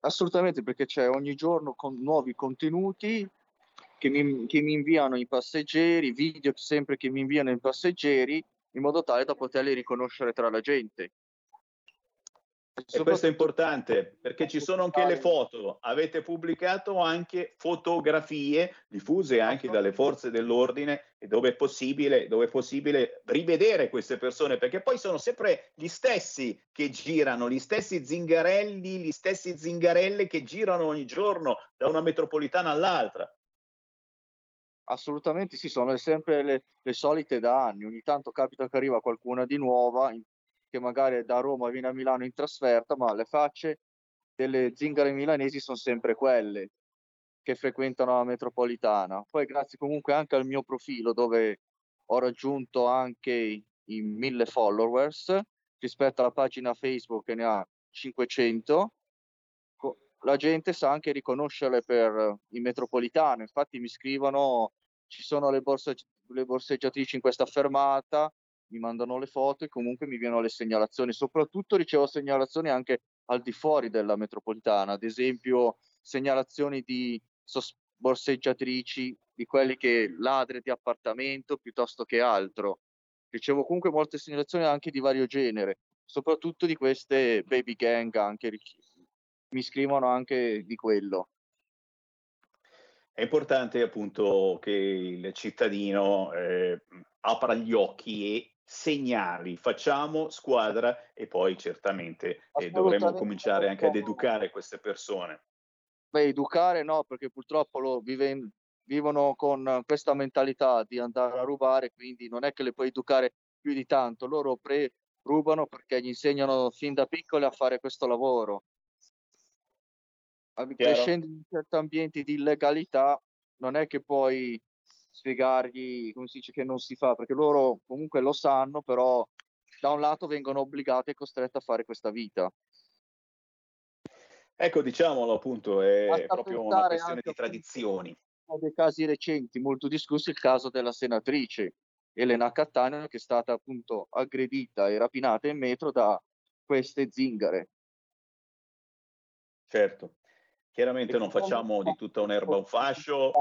[SPEAKER 25] Assolutamente, perché c'è ogni giorno con nuovi contenuti che mi, che mi inviano i passeggeri, video sempre che mi inviano i passeggeri, in modo tale da poterli riconoscere tra la gente.
[SPEAKER 3] E questo è importante perché ci sono anche le foto, avete pubblicato anche fotografie diffuse anche dalle forze dell'ordine e dove è possibile, dove è possibile rivedere queste persone perché poi sono sempre gli stessi che girano, gli stessi zingarelli, gli stessi zingarelle che girano ogni giorno da una metropolitana all'altra.
[SPEAKER 25] Assolutamente sì, sono sempre le, le solite da anni. Ogni tanto capita che arriva qualcuna di nuova in- che magari da Roma viene a Milano in trasferta, ma le facce delle zingare milanesi sono sempre quelle che frequentano la metropolitana. Poi grazie comunque anche al mio profilo dove ho raggiunto anche i mille followers rispetto alla pagina Facebook che ne ha 500 co- la gente sa anche riconoscerle per il metropolitano. Infatti mi scrivono ci sono le, borse, le borseggiatrici in questa fermata, mi mandano le foto e comunque mi vienono le segnalazioni. Soprattutto ricevo segnalazioni anche al di fuori della metropolitana, ad esempio segnalazioni di sos- borseggiatrici, di quelli che ladre di appartamento piuttosto che altro. Ricevo comunque molte segnalazioni anche di vario genere, soprattutto di queste baby gang, anche mi scrivono anche di quello.
[SPEAKER 3] È importante appunto che il cittadino eh, apra gli occhi e segnali, facciamo squadra e poi certamente eh, dovremo cominciare anche ad educare queste persone.
[SPEAKER 25] Beh, educare no, perché purtroppo lo viven- vivono con questa mentalità di andare a rubare, quindi non è che le puoi educare più di tanto. Loro pre- rubano perché gli insegnano fin da piccoli a fare questo lavoro.
[SPEAKER 3] Chiaro?
[SPEAKER 25] Crescendo in certi ambienti di illegalità, non è che puoi spiegargli, come si dice, che non si fa, perché loro comunque lo sanno, però da un lato vengono obbligati e costretti a fare questa vita.
[SPEAKER 3] Ecco, diciamolo appunto, è proprio una questione di tradizioni.
[SPEAKER 25] uno dei casi recenti molto discussi il caso della senatrice Elena Cattaneo che è stata appunto aggredita e rapinata in metro da queste zingare.
[SPEAKER 3] Certo, chiaramente non facciamo di tutta un'erba un fascio,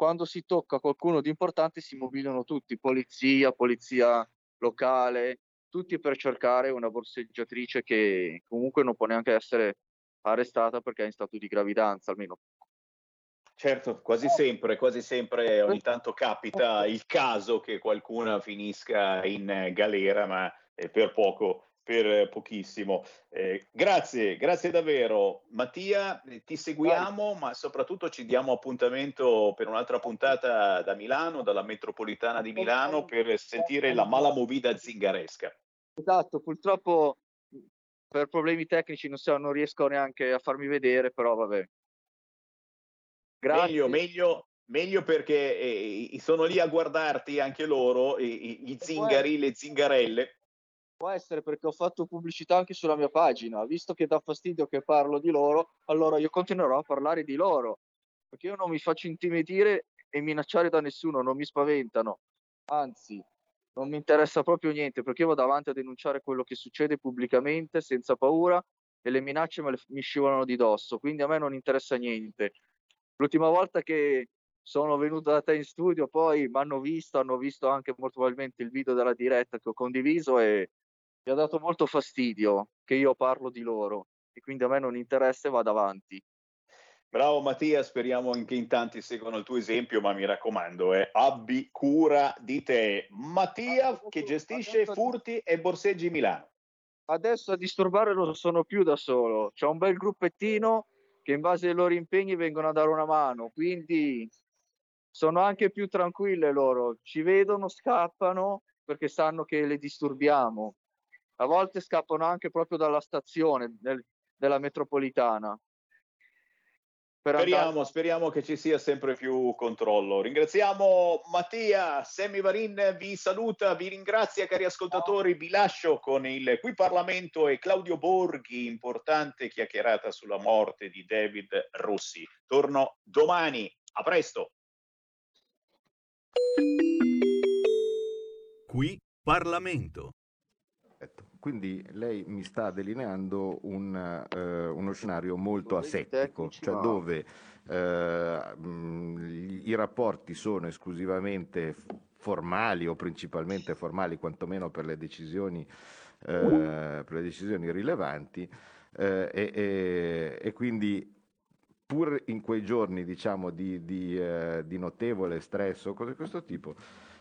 [SPEAKER 25] Quando si tocca qualcuno di importante si mobilitano tutti, polizia, polizia locale, tutti per cercare una borseggiatrice che comunque non può neanche essere arrestata perché è in stato di gravidanza, almeno.
[SPEAKER 3] Certo, quasi sempre, quasi sempre ogni tanto capita il caso che qualcuna finisca in eh, galera, ma eh, per poco, per eh, pochissimo. Eh, grazie, grazie davvero. Mattia, eh, ti seguiamo, ma soprattutto ci diamo appuntamento per un'altra puntata da Milano, dalla metropolitana di Milano, per sentire la mala movida zingaresca.
[SPEAKER 25] Esatto, purtroppo per problemi tecnici non, so, non riesco neanche a farmi vedere, però vabbè. Grazie.
[SPEAKER 3] Meglio, meglio, meglio perché eh, sono lì a guardarti anche loro, i- i- zingari, le zingarelle.
[SPEAKER 25] Può essere perché ho fatto pubblicità anche sulla mia pagina, visto che dà fastidio che parlo di loro, allora io continuerò a parlare di loro, perché io non mi faccio intimidire e minacciare da nessuno, non mi spaventano, anzi, non mi interessa proprio niente, perché io vado avanti a denunciare quello che succede pubblicamente, senza paura, e le minacce le- mi scivolano di dosso, quindi a me non interessa niente. L'ultima volta che sono venuto da te in studio, poi mi hanno visto, hanno visto anche molto probabilmente il video della diretta che ho condiviso e mi ha dato molto fastidio che io parlo di loro e quindi a me non interessa e vado avanti.
[SPEAKER 3] Bravo Mattia, speriamo che in tanti seguano il tuo esempio, ma mi raccomando, eh, abbi cura di te. Mattia che gestisce furti e borseggi Milano.
[SPEAKER 25] Adesso a disturbare non sono più da solo, c'è un bel gruppettino che in base ai loro impegni vengono a dare una mano, quindi sono anche più tranquille loro, ci vedono, scappano perché sanno che le disturbiamo. A volte scappano anche proprio dalla stazione del- della metropolitana. Per
[SPEAKER 3] Speriamo,
[SPEAKER 25] andare-
[SPEAKER 3] speriamo che ci sia sempre più controllo. Ringraziamo Mattia, Semi Varin vi saluta, vi ringrazia cari ascoltatori, vi lascio con il Qui Parlamento e Claudio Borghi, importante chiacchierata sulla morte di David Rossi. Torno domani, a presto.
[SPEAKER 26] Qui Parlamento.
[SPEAKER 27] Quindi lei mi sta delineando un, eh, uno scenario molto asettico, cioè dove eh, mh, i rapporti sono esclusivamente formali o principalmente formali, quantomeno per le decisioni, eh, per le decisioni rilevanti, eh, e, e- e quindi pur in quei giorni diciamo di, di, eh, di notevole stress o cose di questo tipo,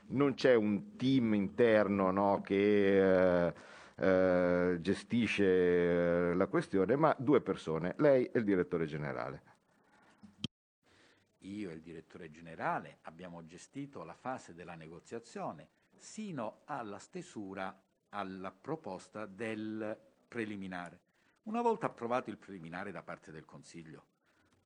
[SPEAKER 27] non c'è un team interno no, che eh, eh, gestisce eh, la questione, ma due persone, lei e il direttore generale.
[SPEAKER 28] Io e il direttore generale abbiamo gestito la fase della negoziazione sino alla stesura alla proposta del preliminare. Una volta approvato il preliminare da parte del Consiglio,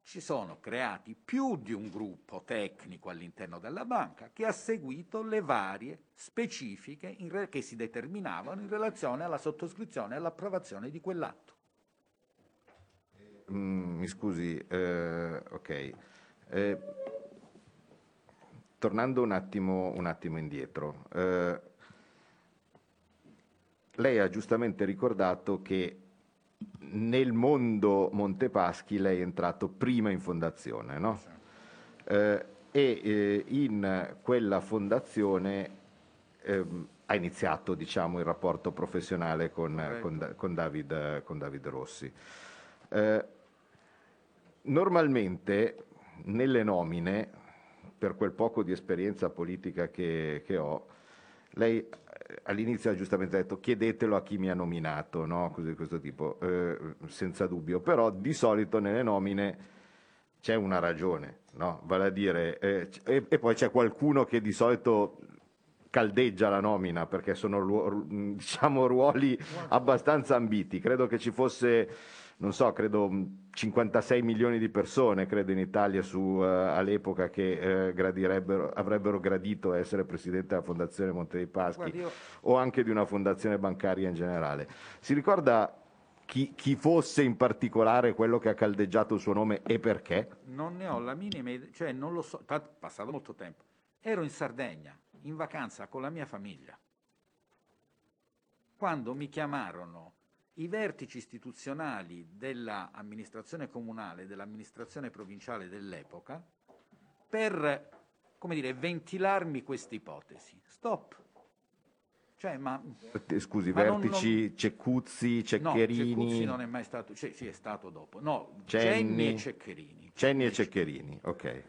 [SPEAKER 28] ci sono creati più di un gruppo tecnico all'interno della banca che ha seguito le varie specifiche re- che si determinavano in relazione alla sottoscrizione e all'approvazione di quell'atto.
[SPEAKER 27] Mm, mi scusi, eh, ok. Eh, tornando un attimo, un attimo indietro, eh, lei ha giustamente ricordato che nel mondo Montepaschi lei è entrato prima in fondazione, no? Eh, e eh, in quella fondazione ehm, ha iniziato diciamo, il rapporto professionale con, con con David, con David Rossi. Eh, normalmente nelle nomine, per quel poco di esperienza politica che, che ho, lei eh, all'inizio ha giustamente detto chiedetelo a chi mi ha nominato, no? Cose di questo tipo, eh, senza dubbio, però di solito nelle nomine c'è una ragione, no? vale a dire, eh, e, e poi c'è qualcuno che di solito caldeggia la nomina perché sono diciamo, ruoli abbastanza ambiti. Credo che ci fosse, non so, credo mh, 56 milioni di persone, credo in Italia su, eh, all'epoca che gradirebbero- avrebbero gradito essere presidente della Fondazione Monte dei Paschi
[SPEAKER 28] Guardi, io-
[SPEAKER 27] o anche di una fondazione bancaria in generale. Si ricorda chi, chi fosse in particolare quello che ha caldeggiato il suo nome e perché?
[SPEAKER 28] Non ne ho la minima idea, cioè non lo so, è passato molto tempo. Ero in Sardegna, in vacanza con la mia famiglia, quando mi chiamarono i vertici istituzionali dell'amministrazione comunale e dell'amministrazione provinciale dell'epoca per, come dire, ventilarmi questa ipotesi. Stop. Cioè, ma...
[SPEAKER 27] Eh, Scusi,
[SPEAKER 28] ma non-
[SPEAKER 27] vertici
[SPEAKER 28] non-
[SPEAKER 27] Cecuzzi,
[SPEAKER 28] No,
[SPEAKER 27] Ceccherini,
[SPEAKER 28] Cecuzzi non è mai stato, cioè, sì, è stato dopo. No,
[SPEAKER 27] Cenni.
[SPEAKER 28] Cenni e Ceccherini.
[SPEAKER 27] Cenni e Ceccherini, ok.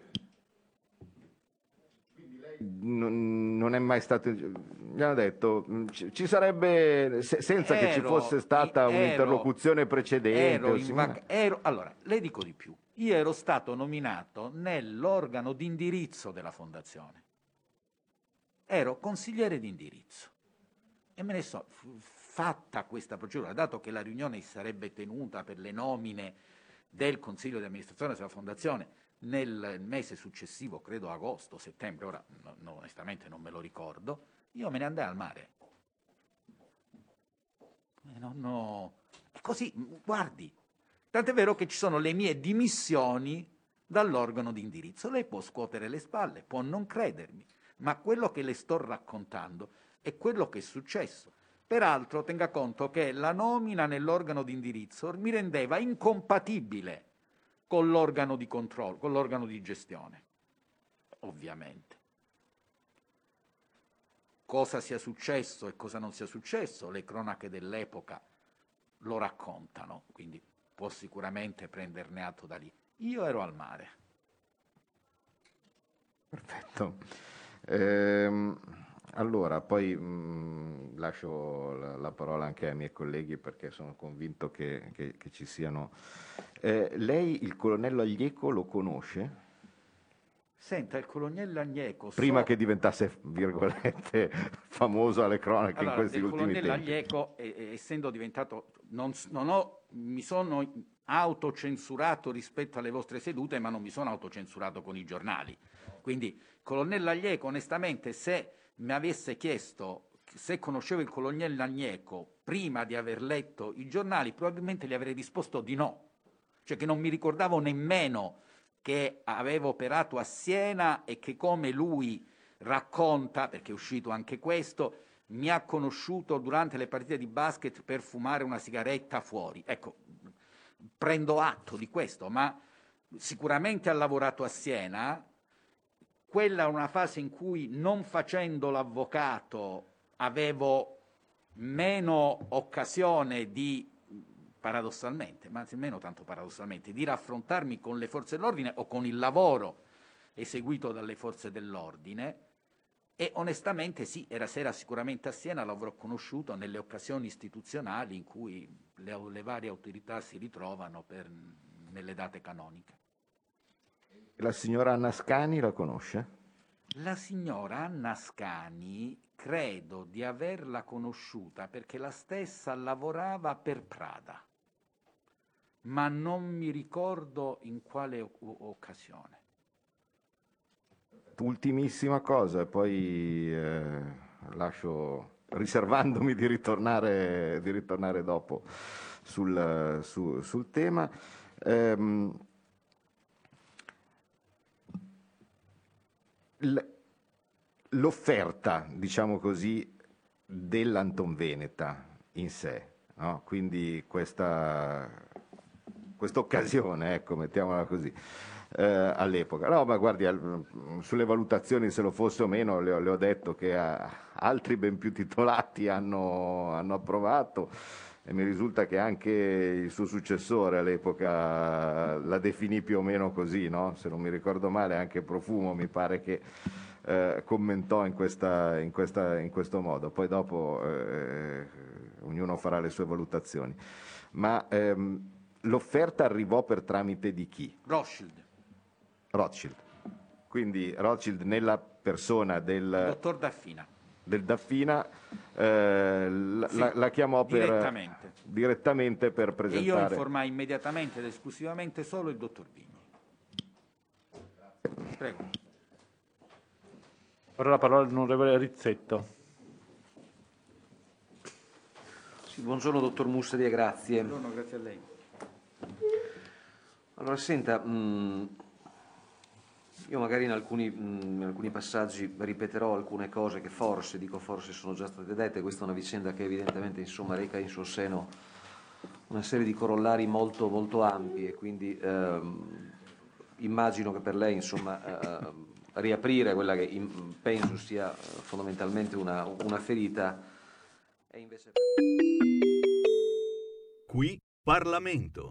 [SPEAKER 27] Non, non è mai stato. Mi hanno detto ci, sarebbe, se- senza che ci
[SPEAKER 28] Ero-
[SPEAKER 27] fosse stata
[SPEAKER 28] ero-
[SPEAKER 27] un'interlocuzione precedente.
[SPEAKER 28] Ero vac- ero- allora, le dico di più. Io ero stato nominato nell'organo di indirizzo della fondazione. Ero consigliere di indirizzo. E me ne so, f- fatta questa procedura, dato che la riunione si sarebbe tenuta per le nomine del consiglio di amministrazione della fondazione nel mese successivo, credo agosto, settembre, ora no- no, onestamente non me lo ricordo, io me ne andai al mare. Eh, non ho- È così, m- guardi. Tant'è vero che ci sono le mie dimissioni dall'organo di indirizzo. Lei può scuotere le spalle, può non credermi, ma quello che le sto raccontando è quello che è successo. Peraltro tenga conto che la nomina nell'organo di indirizzo mi rendeva incompatibile con l'organo di controllo, con l'organo di gestione, ovviamente. Cosa sia successo e cosa non sia successo, le cronache dell'epoca lo raccontano, quindi può sicuramente prenderne atto da lì. Io ero al mare.
[SPEAKER 27] Perfetto. Ehm, allora, poi mh, lascio la, la parola anche ai miei colleghi perché sono convinto che, che- che ci siano. Eh, lei il colonnello Aglieco lo conosce?
[SPEAKER 28] Senta, il colonnello Agneco... so-
[SPEAKER 27] Prima che diventasse, virgolette, famoso alle cronache
[SPEAKER 28] Allora,
[SPEAKER 27] in questi ultimi
[SPEAKER 28] colonnello
[SPEAKER 27] tempi.
[SPEAKER 28] Aglieco, eh, eh, essendo diventato, non, non ho, mi sono autocensurato rispetto alle vostre sedute, ma non mi sono autocensurato con i giornali. Quindi, colonnello Aglieco, onestamente, se mi avesse chiesto se conoscevo il colonnello Aglieco prima di aver letto i giornali, probabilmente gli avrei risposto di no, cioè che non mi ricordavo nemmeno che avevo operato a Siena e che come lui racconta, perché è uscito anche questo, mi ha conosciuto durante le partite di basket per fumare una sigaretta fuori. Ecco, prendo atto di questo, ma sicuramente ha lavorato a Siena. Quella è una fase in cui, non facendo l'avvocato, avevo meno occasione di paradossalmente, ma nemmeno tanto paradossalmente, di raffrontarmi con le forze dell'ordine o con il lavoro eseguito dalle forze dell'ordine e onestamente sì, era sera sicuramente a Siena, l'avrò conosciuto nelle occasioni istituzionali in cui le, le varie autorità si ritrovano per- nelle date canoniche.
[SPEAKER 27] La signora Anna Scani la conosce?
[SPEAKER 28] La signora Anna Scani credo di averla conosciuta perché la stessa lavorava per Prada, ma non mi ricordo in quale o- occasione.
[SPEAKER 27] Ultimissima cosa, e poi eh, lascio, riservandomi di ritornare, di ritornare dopo sul, su- sul tema. Ehm, l'offerta, diciamo così, dell'Anton Veneta in sé, no? quindi questa occasione, ecco, mettiamola così, eh, all'epoca. No, ma guardi, al- sulle valutazioni, se lo fosse o meno, le le ho detto che ah, altri ben più titolati hanno, hanno approvato e mi risulta che anche il suo successore all'epoca la definì più o meno così, no? se non mi ricordo male, anche Profumo mi pare che eh, commentò in, questa- in questa- in questo modo. Poi dopo eh, ognuno farà le sue valutazioni. Ma ehm, l'offerta arrivò per tramite di chi?
[SPEAKER 28] Rothschild,
[SPEAKER 27] Rothschild. Quindi Rothschild nella persona del,
[SPEAKER 28] dottor Daffina.
[SPEAKER 27] Del Daffina eh, la,
[SPEAKER 28] Sì,
[SPEAKER 27] la- la chiamò per,
[SPEAKER 28] direttamente.
[SPEAKER 27] direttamente per
[SPEAKER 28] E io
[SPEAKER 27] presentare.
[SPEAKER 28] informai immediatamente ed esclusivamente solo il dottor Vigni. Prego.
[SPEAKER 29] Ora la parola all'onorevole Rizzetto.
[SPEAKER 30] Sì, buongiorno dottor Mussari e grazie.
[SPEAKER 28] Buongiorno, grazie a lei.
[SPEAKER 30] Allora, senta, mh, io magari in alcuni, mh, in alcuni passaggi ripeterò alcune cose che forse, dico forse, sono già state dette. Questa è una vicenda che evidentemente insomma, reca in suo seno una serie di corollari molto, molto ampi e quindi ehm, immagino che per lei insomma, eh, riaprire quella che in- penso sia eh, fondamentalmente una, una ferita è invece...
[SPEAKER 26] Qui Parlamento.